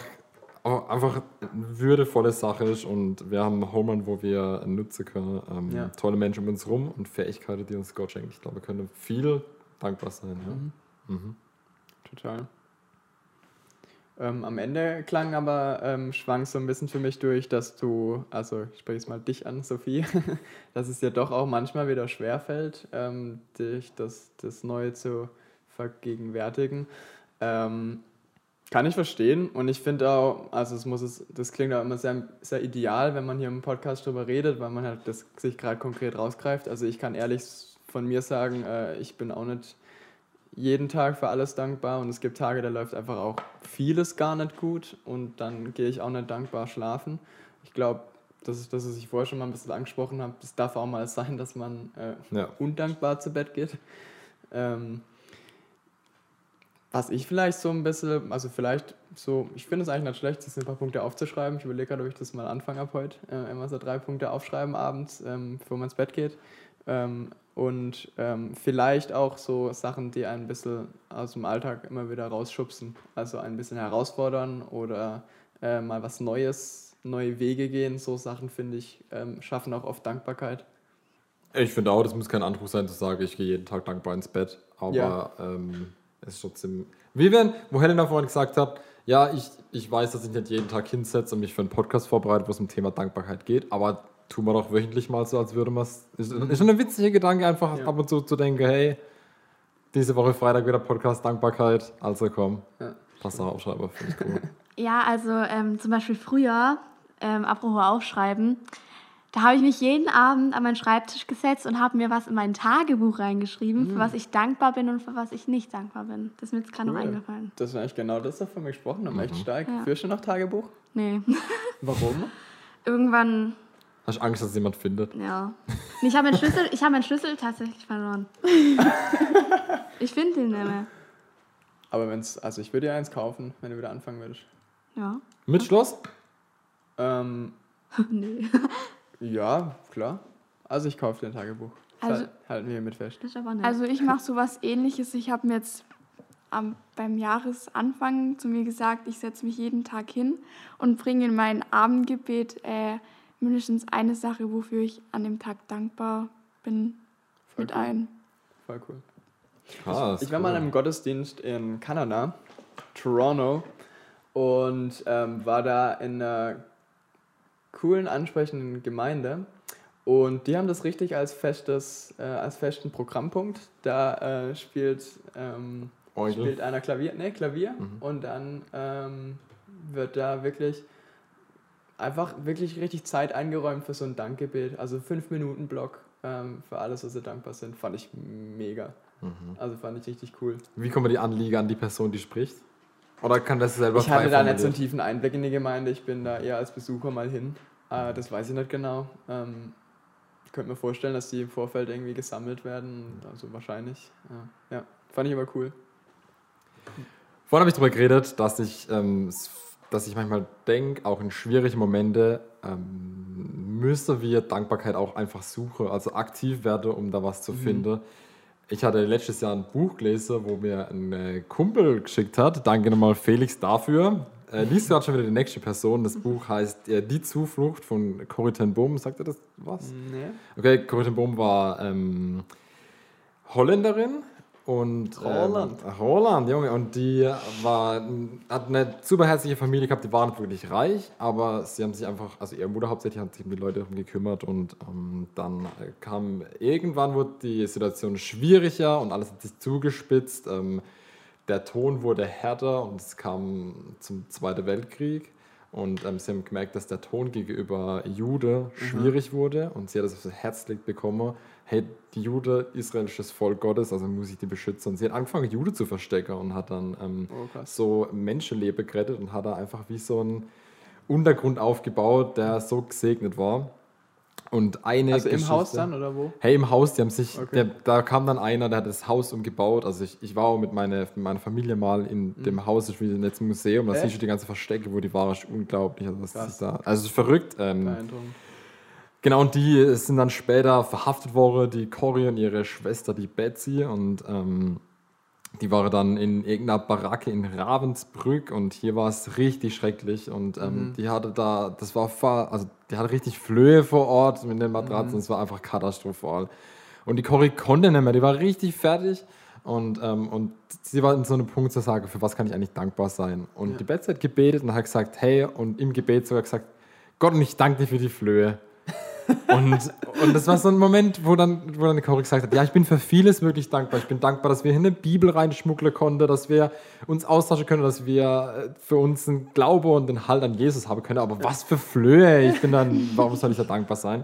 einfach eine würdevolle Sache ist und wir haben einen Home wo wir nutzen können. Ähm, ja. Tolle Menschen um uns herum und Fähigkeiten, die uns Gott schenkt. Ich glaube, wir können viel dankbar sein. Ja? Mhm. Mhm. Total. Ähm, am Ende klang aber, ähm, schwang so ein bisschen für mich durch, dass du, also ich spreche es mal dich an, Sophie, dass es dir doch auch manchmal wieder schwerfällt, ähm, dich das, das Neue zu vergegenwärtigen. Ähm, kann ich verstehen und ich finde auch, also es muss es, das klingt auch immer sehr, sehr ideal, wenn man hier im Podcast drüber redet, weil man halt das sich gerade konkret rausgreift. Also ich kann ehrlich von mir sagen, äh, ich bin auch nicht jeden Tag für alles dankbar und es gibt Tage, da läuft einfach auch vieles gar nicht gut und dann gehe ich auch nicht dankbar schlafen. Ich glaube, das ist das, was ich vorher schon mal ein bisschen angesprochen habe. Es darf auch mal sein, dass man äh, ja. undankbar zu Bett geht. Ähm, was ich vielleicht so ein bisschen, also vielleicht so, ich finde es eigentlich nicht schlecht, sich ein paar Punkte aufzuschreiben. Ich überlege gerade, ob ich das mal anfange ab heute. Äh, immer so drei Punkte aufschreiben abends, ähm, bevor man ins Bett geht. Ähm, und ähm, vielleicht auch so Sachen, die ein bisschen aus dem Alltag immer wieder rausschubsen. Also ein bisschen herausfordern oder äh, mal was Neues, neue Wege gehen. So Sachen, finde ich, ähm, schaffen auch oft Dankbarkeit. Ich finde auch, das muss kein Anspruch sein, zu sagen, ich gehe jeden Tag dankbar ins Bett. Aber ja. ähm, es ist trotzdem. Wie wenn, wo Helena vorhin gesagt hat, ja, ich, ich weiß, dass ich nicht jeden Tag hinsetze und mich für einen Podcast vorbereite, wo es um Thema Dankbarkeit geht, aber tun wir doch wöchentlich mal so, als würde man es. Ist, ist schon ein witziger Gedanke, einfach ja. ab und zu zu denken, hey, diese Woche Freitag wieder Podcast Dankbarkeit, also komm, ja. pass auf, Aufschreiber, finde ich cool. Ja, also ähm, zum Beispiel früher, ähm, apropos Aufschreiben, da habe ich mich jeden Abend an meinen Schreibtisch gesetzt und habe mir was in mein Tagebuch reingeschrieben, mhm. für was ich dankbar bin und für was ich nicht dankbar bin. Das ist mir jetzt gerade cool. noch eingefallen. Das ist eigentlich genau das, davon gesprochen haben. Mhm. Echt stark. Ja. Führst du noch Tagebuch? Nee. Warum? Irgendwann Hast du Angst, dass jemand findet? Ja. Ich habe meinen Schlüssel, hab meinen Schlüssel tatsächlich verloren. ich finde ihn nicht mehr. Aber wenn's, also ich würde dir eins kaufen, wenn du wieder anfangen würdest. Ja. Mit Schloss? Ähm, nee. ja, klar. Also ich kaufe dir ein Tagebuch. Das Also- halt- halten wir hiermit fest. Das ist aber nicht. Also ich mache sowas ähnliches. Ich habe mir jetzt am, beim Jahresanfang zu mir gesagt, ich setze mich jeden Tag hin und bringe in mein Abendgebet äh, mindestens eine Sache, wofür ich an dem Tag dankbar bin, Voll mit cool. ein. Voll cool. Krass. Ich war mal in einem Gottesdienst in Kanada, Toronto, und ähm, war da in einer coolen, ansprechenden Gemeinde. Und die haben das richtig als, festes, äh, als festen Programmpunkt. Da äh, spielt, ähm, spielt einer Klavier, ne, Klavier. Und dann ähm, wird da wirklich einfach wirklich richtig Zeit eingeräumt für so ein Dankgebet. Also fünf Minuten Block ähm, für alles, was sie dankbar sind. Fand ich mega. Also fand ich richtig cool. Wie kommen die Anliege an die Person, die spricht? Oder kann das selber Ich hatte da nicht so einen tiefen Einblick in die Gemeinde. Ich bin da eher als Besucher mal hin. Äh, das weiß ich nicht genau. Ähm, ich könnte mir vorstellen, dass die im Vorfeld irgendwie gesammelt werden. Also wahrscheinlich. Ja, ja. fand ich aber cool. Vorhin habe ich darüber geredet, dass ich, ähm, dass ich manchmal denke, auch in schwierigen Momenten ähm, müsste wir Dankbarkeit auch einfach suchen, also aktiv werde, um da was zu finden. Ich hatte letztes Jahr ein Buch gelesen, wo mir ein äh, Kumpel geschickt hat. Danke nochmal Felix dafür. Äh, liest gerade schon wieder die nächste Person. Das Buch heißt äh, Die Zuflucht von Corrie ten Boom. Sagt ihr das was? Nee. Okay, Corrie ten Boom war ähm, Holländerin und Holland. Ähm, Holland, Junge. Und die war, hat eine super herzliche Familie gehabt, die waren nicht wirklich reich, aber sie haben sich einfach, also ihre Mutter hauptsächlich hat sich um die Leute darum gekümmert und ähm, dann kam, irgendwann wurde die Situation schwieriger und alles hat sich zugespitzt. Ähm, der Ton wurde härter und es kam zum Zweiten Weltkrieg. Und ähm, sie haben gemerkt, dass der Ton gegenüber Jude schwierig wurde und sie hat das aufs Herz gelegt bekommen. Hey, die Jude, Israel ist das Volk Gottes, also muss ich die beschützen. Und sie hat angefangen, Jude zu verstecken und hat dann ähm, Oh, so Menschenleben gerettet und hat da einfach wie so einen Untergrund aufgebaut, der so gesegnet war. Und eine Also im Geschichte- Haus dann oder wo? Hey, im Haus, die haben sich, Okay. der, da kam dann einer, der hat das Haus umgebaut. Also ich, ich war auch mit, meine, mit meiner Familie mal in dem Haus, ich will jetzt im Museum, da Mhm. Siehst du die ganze Verstecke, wo die war, ist unglaublich. Also, das ist da, also es ist verrückt. Ähm, Beeindruckend. Genau, und die sind dann später verhaftet worden, die Cory und ihre Schwester, die Betsy. Und ähm, die waren dann in irgendeiner Baracke in Ravensbrück und hier war es richtig schrecklich. Und ähm, Mhm. die hatte da, das war, also die hatte richtig Flöhe vor Ort mit den Matratzen, Mhm. es war einfach katastrophal. Und die Cory konnte nicht mehr, die war richtig fertig. Und, ähm, und sie war in so einem Punkt zu sagen, für was kann ich eigentlich dankbar sein? Und Ja. die Betsy hat gebetet und hat gesagt, hey, und im Gebet sogar gesagt, Gott, und ich danke dir für die Flöhe. Und, und das war so ein Moment, wo dann, wo dann Cory gesagt hat, ja, ich bin für vieles wirklich dankbar. Ich bin dankbar, dass wir hier eine Bibel reinschmuggeln konnten, dass wir uns austauschen können, dass wir äh, für uns einen Glaube und einen Halt an Jesus haben können. Aber was für Flöhe. Ich bin dann, warum soll ich da dankbar sein?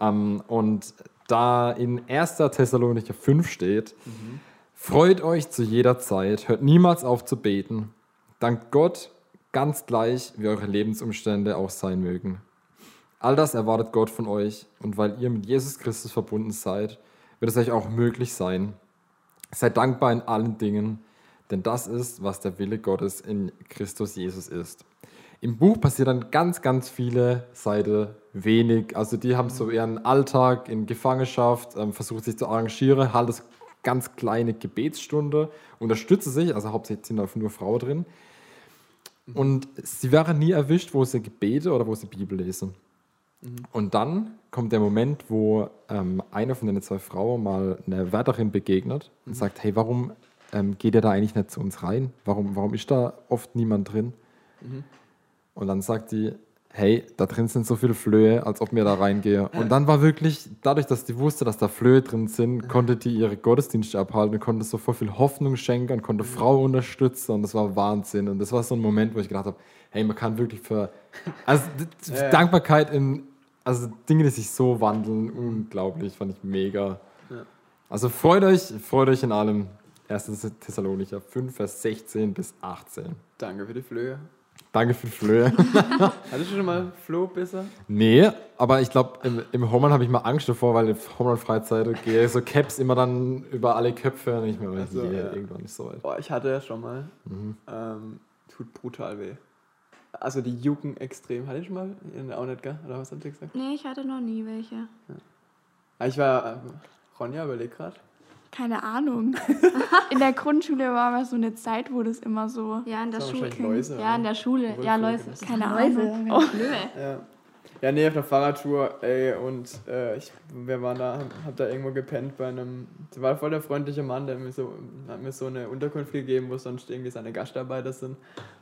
Ähm, und da in 1. Thessalonicher 5 steht, freut euch zu jeder Zeit, hört niemals auf zu beten. Dankt Gott ganz gleich, wie eure Lebensumstände auch sein mögen. All das erwartet Gott von euch und weil ihr mit Jesus Christus verbunden seid, wird es euch auch möglich sein. Seid dankbar in allen Dingen, denn das ist, was der Wille Gottes in Christus Jesus ist. Im Buch passiert dann ganz, ganz viele Seiten wenig. Also die haben so ihren Alltag in Gefangenschaft, ähm, versuchen sich zu arrangieren, halt das ganz kleine Gebetsstunde, unterstützen sich, also hauptsächlich sind da nur Frauen drin. Und sie wären nie erwischt, wo sie Gebete oder wo sie Bibel lesen. Und dann kommt der Moment, wo ähm, eine von den zwei Frauen mal einer Wärterin begegnet und sagt, hey, warum ähm, geht ihr da eigentlich nicht zu uns rein? Warum, warum ist da oft niemand drin? Und dann sagt die, hey, da drin sind so viele Flöhe, als ob mir da reingehe. Und dann war wirklich, dadurch, dass die wusste, dass da Flöhe drin sind, konnte die ihre Gottesdienste abhalten und konnte so voll viel Hoffnung schenken und konnte Frau unterstützen und das war Wahnsinn. Und das war so ein Moment, wo ich gedacht habe, hey, man kann wirklich für, also Ja. Dankbarkeit in, also Dinge, die sich so wandeln, unglaublich, fand ich mega. Ja. Also freut euch, freut euch in allem. 1. Thessalonicher 5, Vers 16 bis 18. Danke für die Flöhe. Danke für die Flöhe. Hattest du schon mal Flohbisse? nee, aber ich glaube, im, im Homeland habe ich mal Angst davor, weil in Homeland-Freizeit gehe so Caps immer dann über alle Köpfe und ich mir, Ach so, nee, ja. irgendwann nicht so weit. Boah, ich hatte ja schon mal. Ähm, tut brutal weh. Also die jucken extrem. Hatte ich schon mal? Ja, Auch nicht, gell? Oder was hat sie gesagt? Nee, ich hatte noch nie welche. Ah, Ich war, äh, Ronja, überleg grad. Keine Ahnung. In der Grundschule war aber so eine Zeit, wo das immer so. Ja, in der Schule. Läuse. Ja, in der Schule. Ja, Läuse. Keine Läuse. Ahnung. Oh. Flöhe. Ja. Ja, nee, auf der Fahrradtour, ey, und äh, ich, wir waren da, hab da irgendwo gepennt bei einem, das war voll der freundliche Mann, der mir so, hat mir so eine Unterkunft gegeben, wo sonst irgendwie seine Gastarbeiter sind.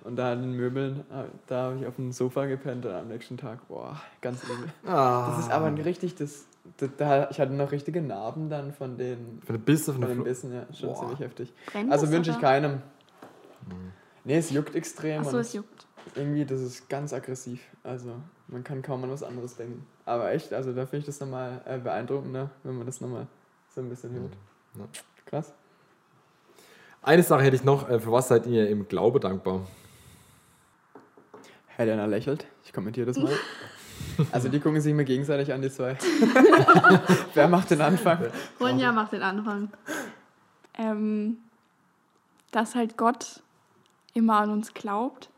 Und da in den Möbeln, äh, da habe ich auf dem Sofa gepennt und am nächsten Tag, boah, ganz übel. Ah. Das ist aber ein richtig, das, das, da, ich hatte noch richtige Narben dann von den, Für eine Bisse, von von den Bissen, ja, schon Boah. ziemlich heftig. Brennt Also wünsche ich keinem. Nee, es juckt extrem. Achso, und es juckt. irgendwie, das ist ganz aggressiv. Also, man kann kaum an was anderes denken. Aber echt, also da finde ich das nochmal äh, beeindruckender, wenn man das nochmal so ein bisschen hört. Ja. Krass. Eine Sache hätte ich noch, äh, für was seid ihr im Glaube dankbar? Helena lächelt. Ich kommentiere das mal. Also die gucken sich mir gegenseitig an, die zwei. Wer macht den Anfang? Ronja macht den Anfang. Ähm, dass halt Gott immer an uns glaubt.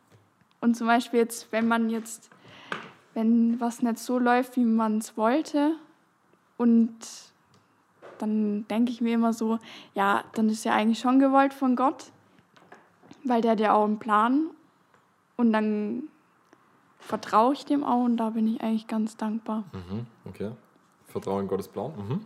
Und zum Beispiel jetzt, wenn man jetzt, wenn was nicht so läuft, wie man es wollte, und dann denke ich mir immer so, ja, dann ist ja eigentlich schon gewollt von Gott, weil der hat ja auch einen Plan. Und dann vertraue ich dem auch und da bin ich eigentlich ganz dankbar. Mhm, okay. Vertrauen in Gottes Plan. Mhm.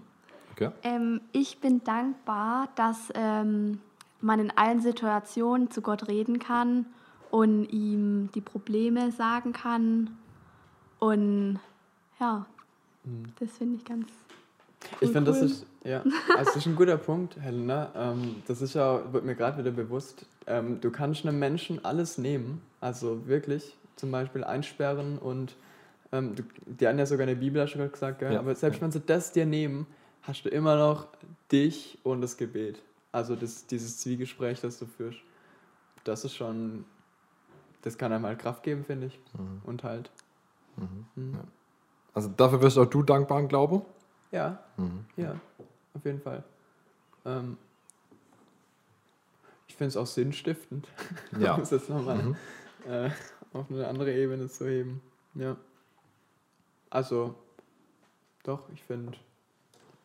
Okay. Ähm, ich bin dankbar, dass ähm, man in allen Situationen zu Gott reden kann und ihm die Probleme sagen kann. Und ja, das finde ich ganz Ich finde, das cool. ist, ja, also das ist ein guter Punkt, Helena. Ähm, das ist ja, wird mir gerade wieder bewusst, ähm, du kannst einem Menschen alles nehmen, also wirklich, zum Beispiel einsperren und ähm, du, die haben ja sogar eine Bibel, hast du gerade gesagt, gell? Ja. aber selbst wenn sie das dir nehmen, hast du immer noch dich und das Gebet. Also das, dieses Zwiegespräch, das du führst. Das ist schon, das kann einem halt Kraft geben, finde ich. Und halt, Mhm. Also dafür wirst auch du dankbar Glaube? ja, Mhm. Ja, auf jeden Fall. Ähm, ich finde es auch sinnstiftend, Ja. um es jetzt nochmal Mhm. äh, auf eine andere Ebene zu heben. Ja. Also, doch, ich finde,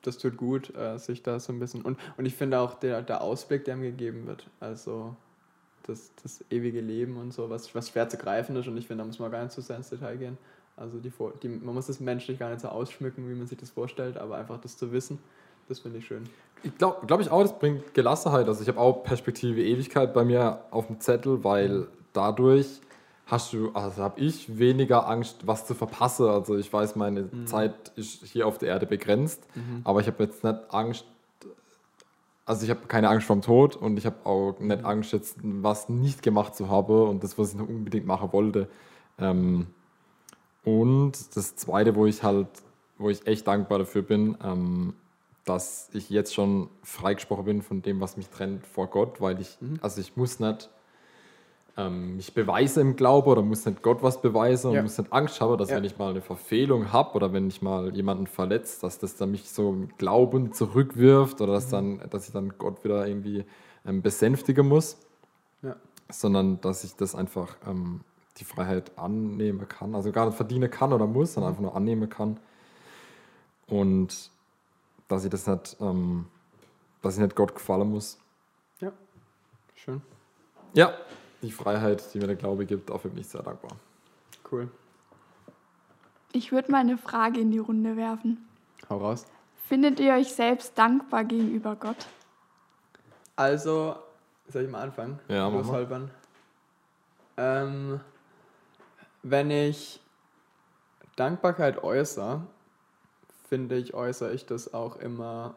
das tut gut, äh, sich da so ein bisschen. Und, und ich finde auch der, der Ausblick, der ihm gegeben wird, also das, das ewige Leben und so, was, was schwer zu greifen ist. Und ich finde, da muss man gar nicht so sehr ins Detail gehen. Also die, die, man muss das menschlich gar nicht so ausschmücken, wie man sich das vorstellt, aber einfach das zu wissen, das finde ich schön. Ich glaube glaub ich auch, das bringt Gelassenheit. Also ich habe auch Perspektive Ewigkeit bei mir auf dem Zettel, weil dadurch hast du, also habe ich weniger Angst, was zu verpassen. Also ich weiß, meine Zeit ist hier auf der Erde begrenzt, aber ich habe jetzt nicht Angst, also ich habe keine Angst vorm Tod und ich habe auch nicht Angst, jetzt was nicht gemacht zu haben und das, was ich noch unbedingt machen wollte. Ähm, und das Zweite, wo ich halt, wo ich echt dankbar dafür bin, ähm, dass ich jetzt schon freigesprochen bin von dem, was mich trennt vor Gott, weil ich, also ich muss nicht ähm, mich beweisen im Glaube oder muss nicht Gott was beweisen und Ja. muss nicht Angst haben, dass Ja. wenn ich mal eine Verfehlung habe oder wenn ich mal jemanden verletzt, dass das dann mich so im Glauben zurückwirft oder dass, dann, dass ich dann Gott wieder irgendwie ähm, besänftigen muss, Ja. sondern dass ich das einfach ähm, die Freiheit annehmen kann, also gar nicht verdienen kann oder muss, sondern einfach nur annehmen kann und dass ich das nicht, ähm, dass ich nicht Gott gefallen muss. Ja, schön. Ja, die Freiheit, die mir der Glaube gibt, dafür bin ich sehr dankbar. Cool. Ich würde mal eine Frage in die Runde werfen. Hau raus. Findet ihr euch selbst dankbar gegenüber Gott? Also, soll ich mal anfangen? Ja, mach mal. Ähm, wenn ich Dankbarkeit äußere, finde ich, äußere ich das auch immer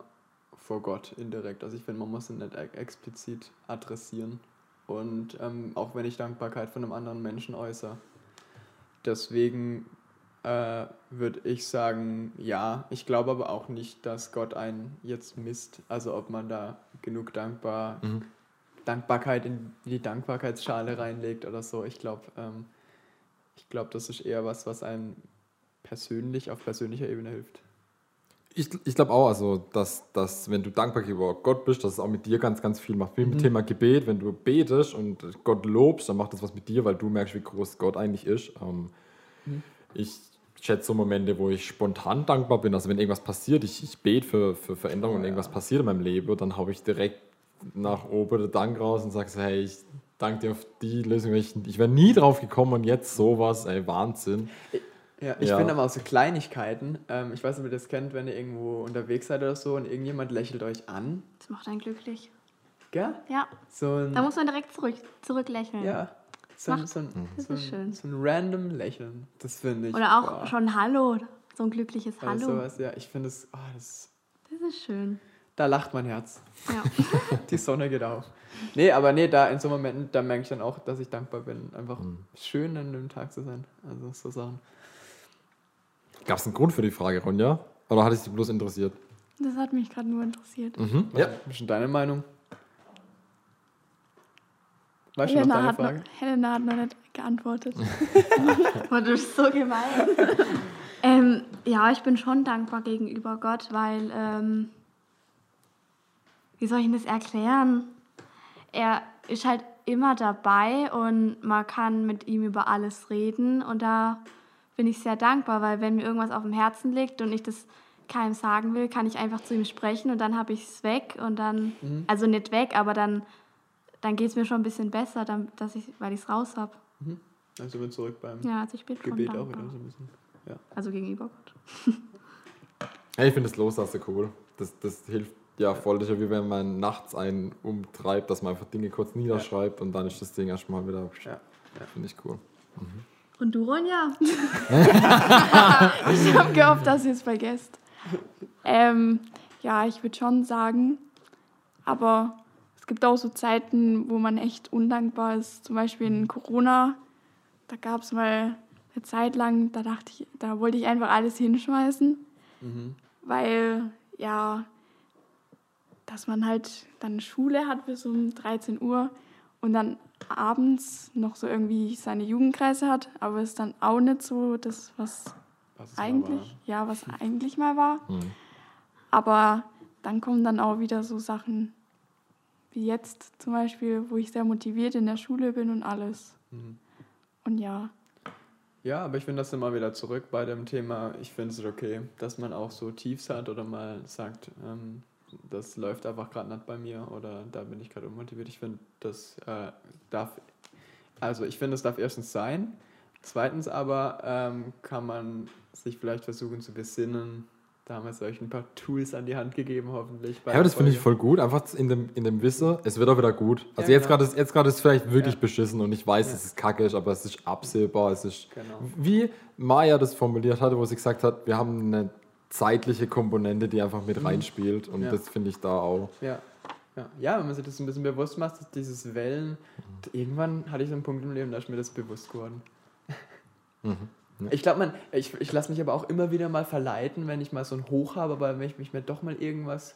vor Gott indirekt. Also ich finde, man muss es nicht explizit adressieren. Und ähm, auch wenn ich Dankbarkeit von einem anderen Menschen äußere. Deswegen äh, würde ich sagen, ja. Ich glaube aber auch nicht, dass Gott einen jetzt misst. Also ob man da genug dankbar, Dankbarkeit in die Dankbarkeitsschale reinlegt oder so. Ich glaube, ähm, Ich glaube, das ist eher was, was einem persönlich auf persönlicher Ebene hilft. Ich, ich glaube auch, also, dass, dass, wenn du dankbar gegenüber Gott bist, dass es auch mit dir ganz, ganz viel macht. Wie mit dem Thema Gebet, wenn du betest und Gott lobst, dann macht das was mit dir, weil du merkst, wie groß Gott eigentlich ist. Ähm, Ich schätze so Momente, wo ich spontan dankbar bin. Also, wenn irgendwas passiert, ich, ich bete für, für Veränderung und irgendwas passiert in meinem Leben, dann habe ich direkt nach oben den Dank raus und sage so, hey, ich danke dir auf die Lösung. Ich, ich wäre nie drauf gekommen und jetzt sowas, ey, Wahnsinn. Ja, ich Ja. finde aber auch so Kleinigkeiten. Ähm, ich weiß nicht, ob ihr das kennt, wenn ihr irgendwo unterwegs seid oder so und irgendjemand lächelt euch an. Das macht einen glücklich. Gell? Ja, So ein, da muss man direkt zurück, zurücklächeln. ja, so ein, Macht- so ein, das so ist ein, schön. so ein random Lächeln. Das finde ich. Oder auch boah. schon Hallo, so ein glückliches Oder Hallo. sowas, ja, ich finde es, oh, das, Das ist schön. Da lacht mein Herz. Ja. Die Sonne geht auf. Nee, aber nee, da in so Momenten, da merke ich dann auch, dass ich dankbar bin. Einfach schön an dem Tag zu sein. Also so Sachen. Gab es einen Grund für die Frage, Ronja? Oder hat es dich bloß interessiert? Das hat mich gerade nur interessiert. Mhm. Ja. Was ist denn deine Meinung? Weißt du noch Helena deine hat, noch, Frage? Helena hat noch nicht geantwortet. Boah, du bist so gemein. ähm, ja, ich bin schon dankbar gegenüber Gott, weil, ähm, wie soll ich denn das erklären? Er ist halt immer dabei und man kann mit ihm über alles reden und da bin ich sehr dankbar, weil wenn mir irgendwas auf dem Herzen liegt und ich das keinem sagen will, kann ich einfach zu ihm sprechen und dann habe ich es weg und dann, also nicht weg, aber dann, dann geht es mir schon ein bisschen besser, dann, dass ich, weil ich es raus habe. Also wir zurück beim Ja, also ich bin schon Gebet auch wieder so ein bisschen. Ja. Also gegenüber Gott. Hey, ich finde das Loslassen cool. Das, das hilft ja voll. Das ist ja wie wenn man nachts einen umtreibt, dass man einfach Dinge kurz niederschreibt und dann ist das Ding erstmal wieder. Ja. Finde ich cool. Und du, Ronja? Ich habe gehofft, dass ihr es vergesst. Ähm, ja, ich würde schon sagen, aber es gibt auch so Zeiten, wo man echt undankbar ist. Zum Beispiel in Corona, da gab es mal eine Zeit lang, da dachte ich, da wollte ich einfach alles hinschmeißen, weil ja, dass man halt dann Schule hat bis um 13 Uhr und dann abends noch so irgendwie seine Jugendkreise hat, aber ist dann auch nicht so das, was Was eigentlich, ja, was eigentlich mal war. Mhm. Aber dann kommen dann auch wieder so Sachen wie jetzt zum Beispiel, wo ich sehr motiviert in der Schule bin und alles. Mhm. Und ja, Ja, aber ich finde das immer wieder zurück bei dem Thema, ich finde es okay, dass man auch so Tiefs hat oder mal sagt, ähm, das läuft einfach gerade nicht bei mir oder da bin ich gerade unmotiviert. Ich finde, das äh, darf, also ich finde, es darf erstens sein. Zweitens aber ähm, kann man sich vielleicht versuchen zu besinnen. Da haben wir jetzt euch ein paar Tools an die Hand gegeben, hoffentlich. Ja, das finde ich voll gut. Einfach in dem, in dem Wissen, es wird auch wieder gut. Also Ja, jetzt genau. gerade ist, jetzt gerade ist es vielleicht wirklich Ja. beschissen und ich weiß, Ja. dass es kacke ist, aber es ist absehbar. Es ist, Genau. wie Maya das formuliert hatte, wo sie gesagt hat, wir haben eine zeitliche Komponente, die einfach mit reinspielt und Mhm. Ja. das finde ich da auch. Ja. Ja. ja, wenn man sich das ein bisschen bewusst macht, dass dieses Wellen, irgendwann hatte ich so einen Punkt im Leben, da ist mir das bewusst geworden. Mhm. Ja. Ich glaube, man, ich, ich lasse mich aber auch immer wieder mal verleiten, wenn ich mal so ein Hoch habe, aber wenn ich mich mir doch mal irgendwas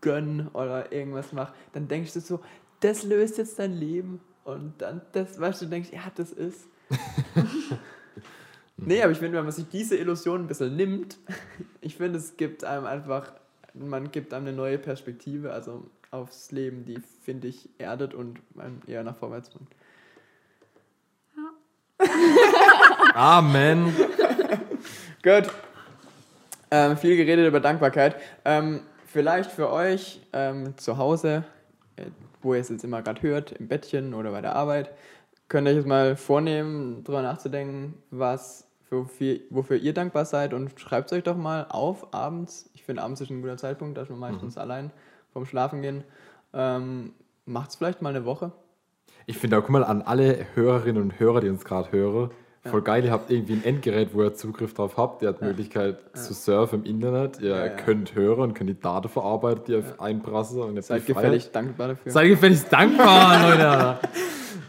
gönn oder irgendwas mache, dann denkst du so, das löst jetzt dein Leben und dann, das, weißt du, denkst, ja, das ist. nee, aber ich finde, wenn man sich diese Illusion ein bisschen nimmt, ich finde, es gibt einem einfach, man gibt einem eine neue Perspektive, also aufs Leben, die, finde ich, erdet und einem eher nach vorwärts bringt. Amen. Gut. Ähm, viel geredet über Dankbarkeit. Ähm, vielleicht für euch ähm, zu Hause, äh, wo ihr es jetzt immer gerade hört, im Bettchen oder bei der Arbeit, könnt ihr euch jetzt mal vornehmen, darüber nachzudenken, was wofür, wofür ihr dankbar seid und schreibt es euch doch mal auf abends. Ich finde, abends ist ein guter Zeitpunkt, da ist man meistens allein vom Schlafen gehen. Ähm, Macht es vielleicht mal eine Woche. Ich finde auch, guck mal, an alle Hörerinnen und Hörer, die uns gerade hören, voll geil, ihr habt irgendwie ein Endgerät, wo ihr Zugriff drauf habt. Ihr habt die Möglichkeit zu surfen im Internet. Ihr Ja, ja. könnt hören und könnt die Daten verarbeiten, die ihr einprassen. Und ihr Seid gefällig dankbar dafür. Seid gefälligst dankbar, Leute.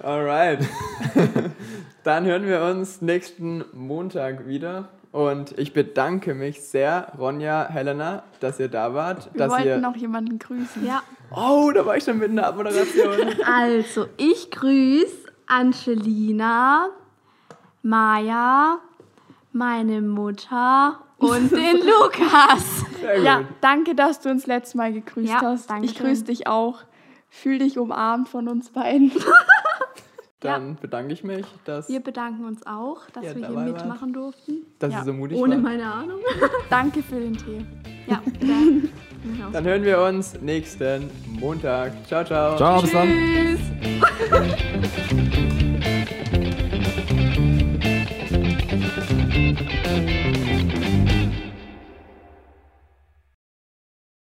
Alright. Dann hören wir uns nächsten Montag wieder. Und ich bedanke mich sehr, Ronja, Helena, dass ihr da wart. wir dass wollten ihr noch jemanden grüßen. Ja, Oh, da war ich schon mit in der Abmoderation. also ich grüße Angelina, Maja, meine Mutter und den Lukas. Sehr Ja, gut. danke, dass du uns letztes Mal gegrüßt Ja, hast. danke Ich grüße dich auch. Fühl dich umarmt von uns beiden. Dann bedanke ich mich, dass, Wir bedanken uns auch, dass Ja, wir hier mitmachen durften. dass ja, so mutig Ohne wart. meine Ahnung. danke für den Tee. Ja, bitte. Dann hören wir uns nächsten Montag. Ciao, ciao. Ciao, bis dann. Tschüss.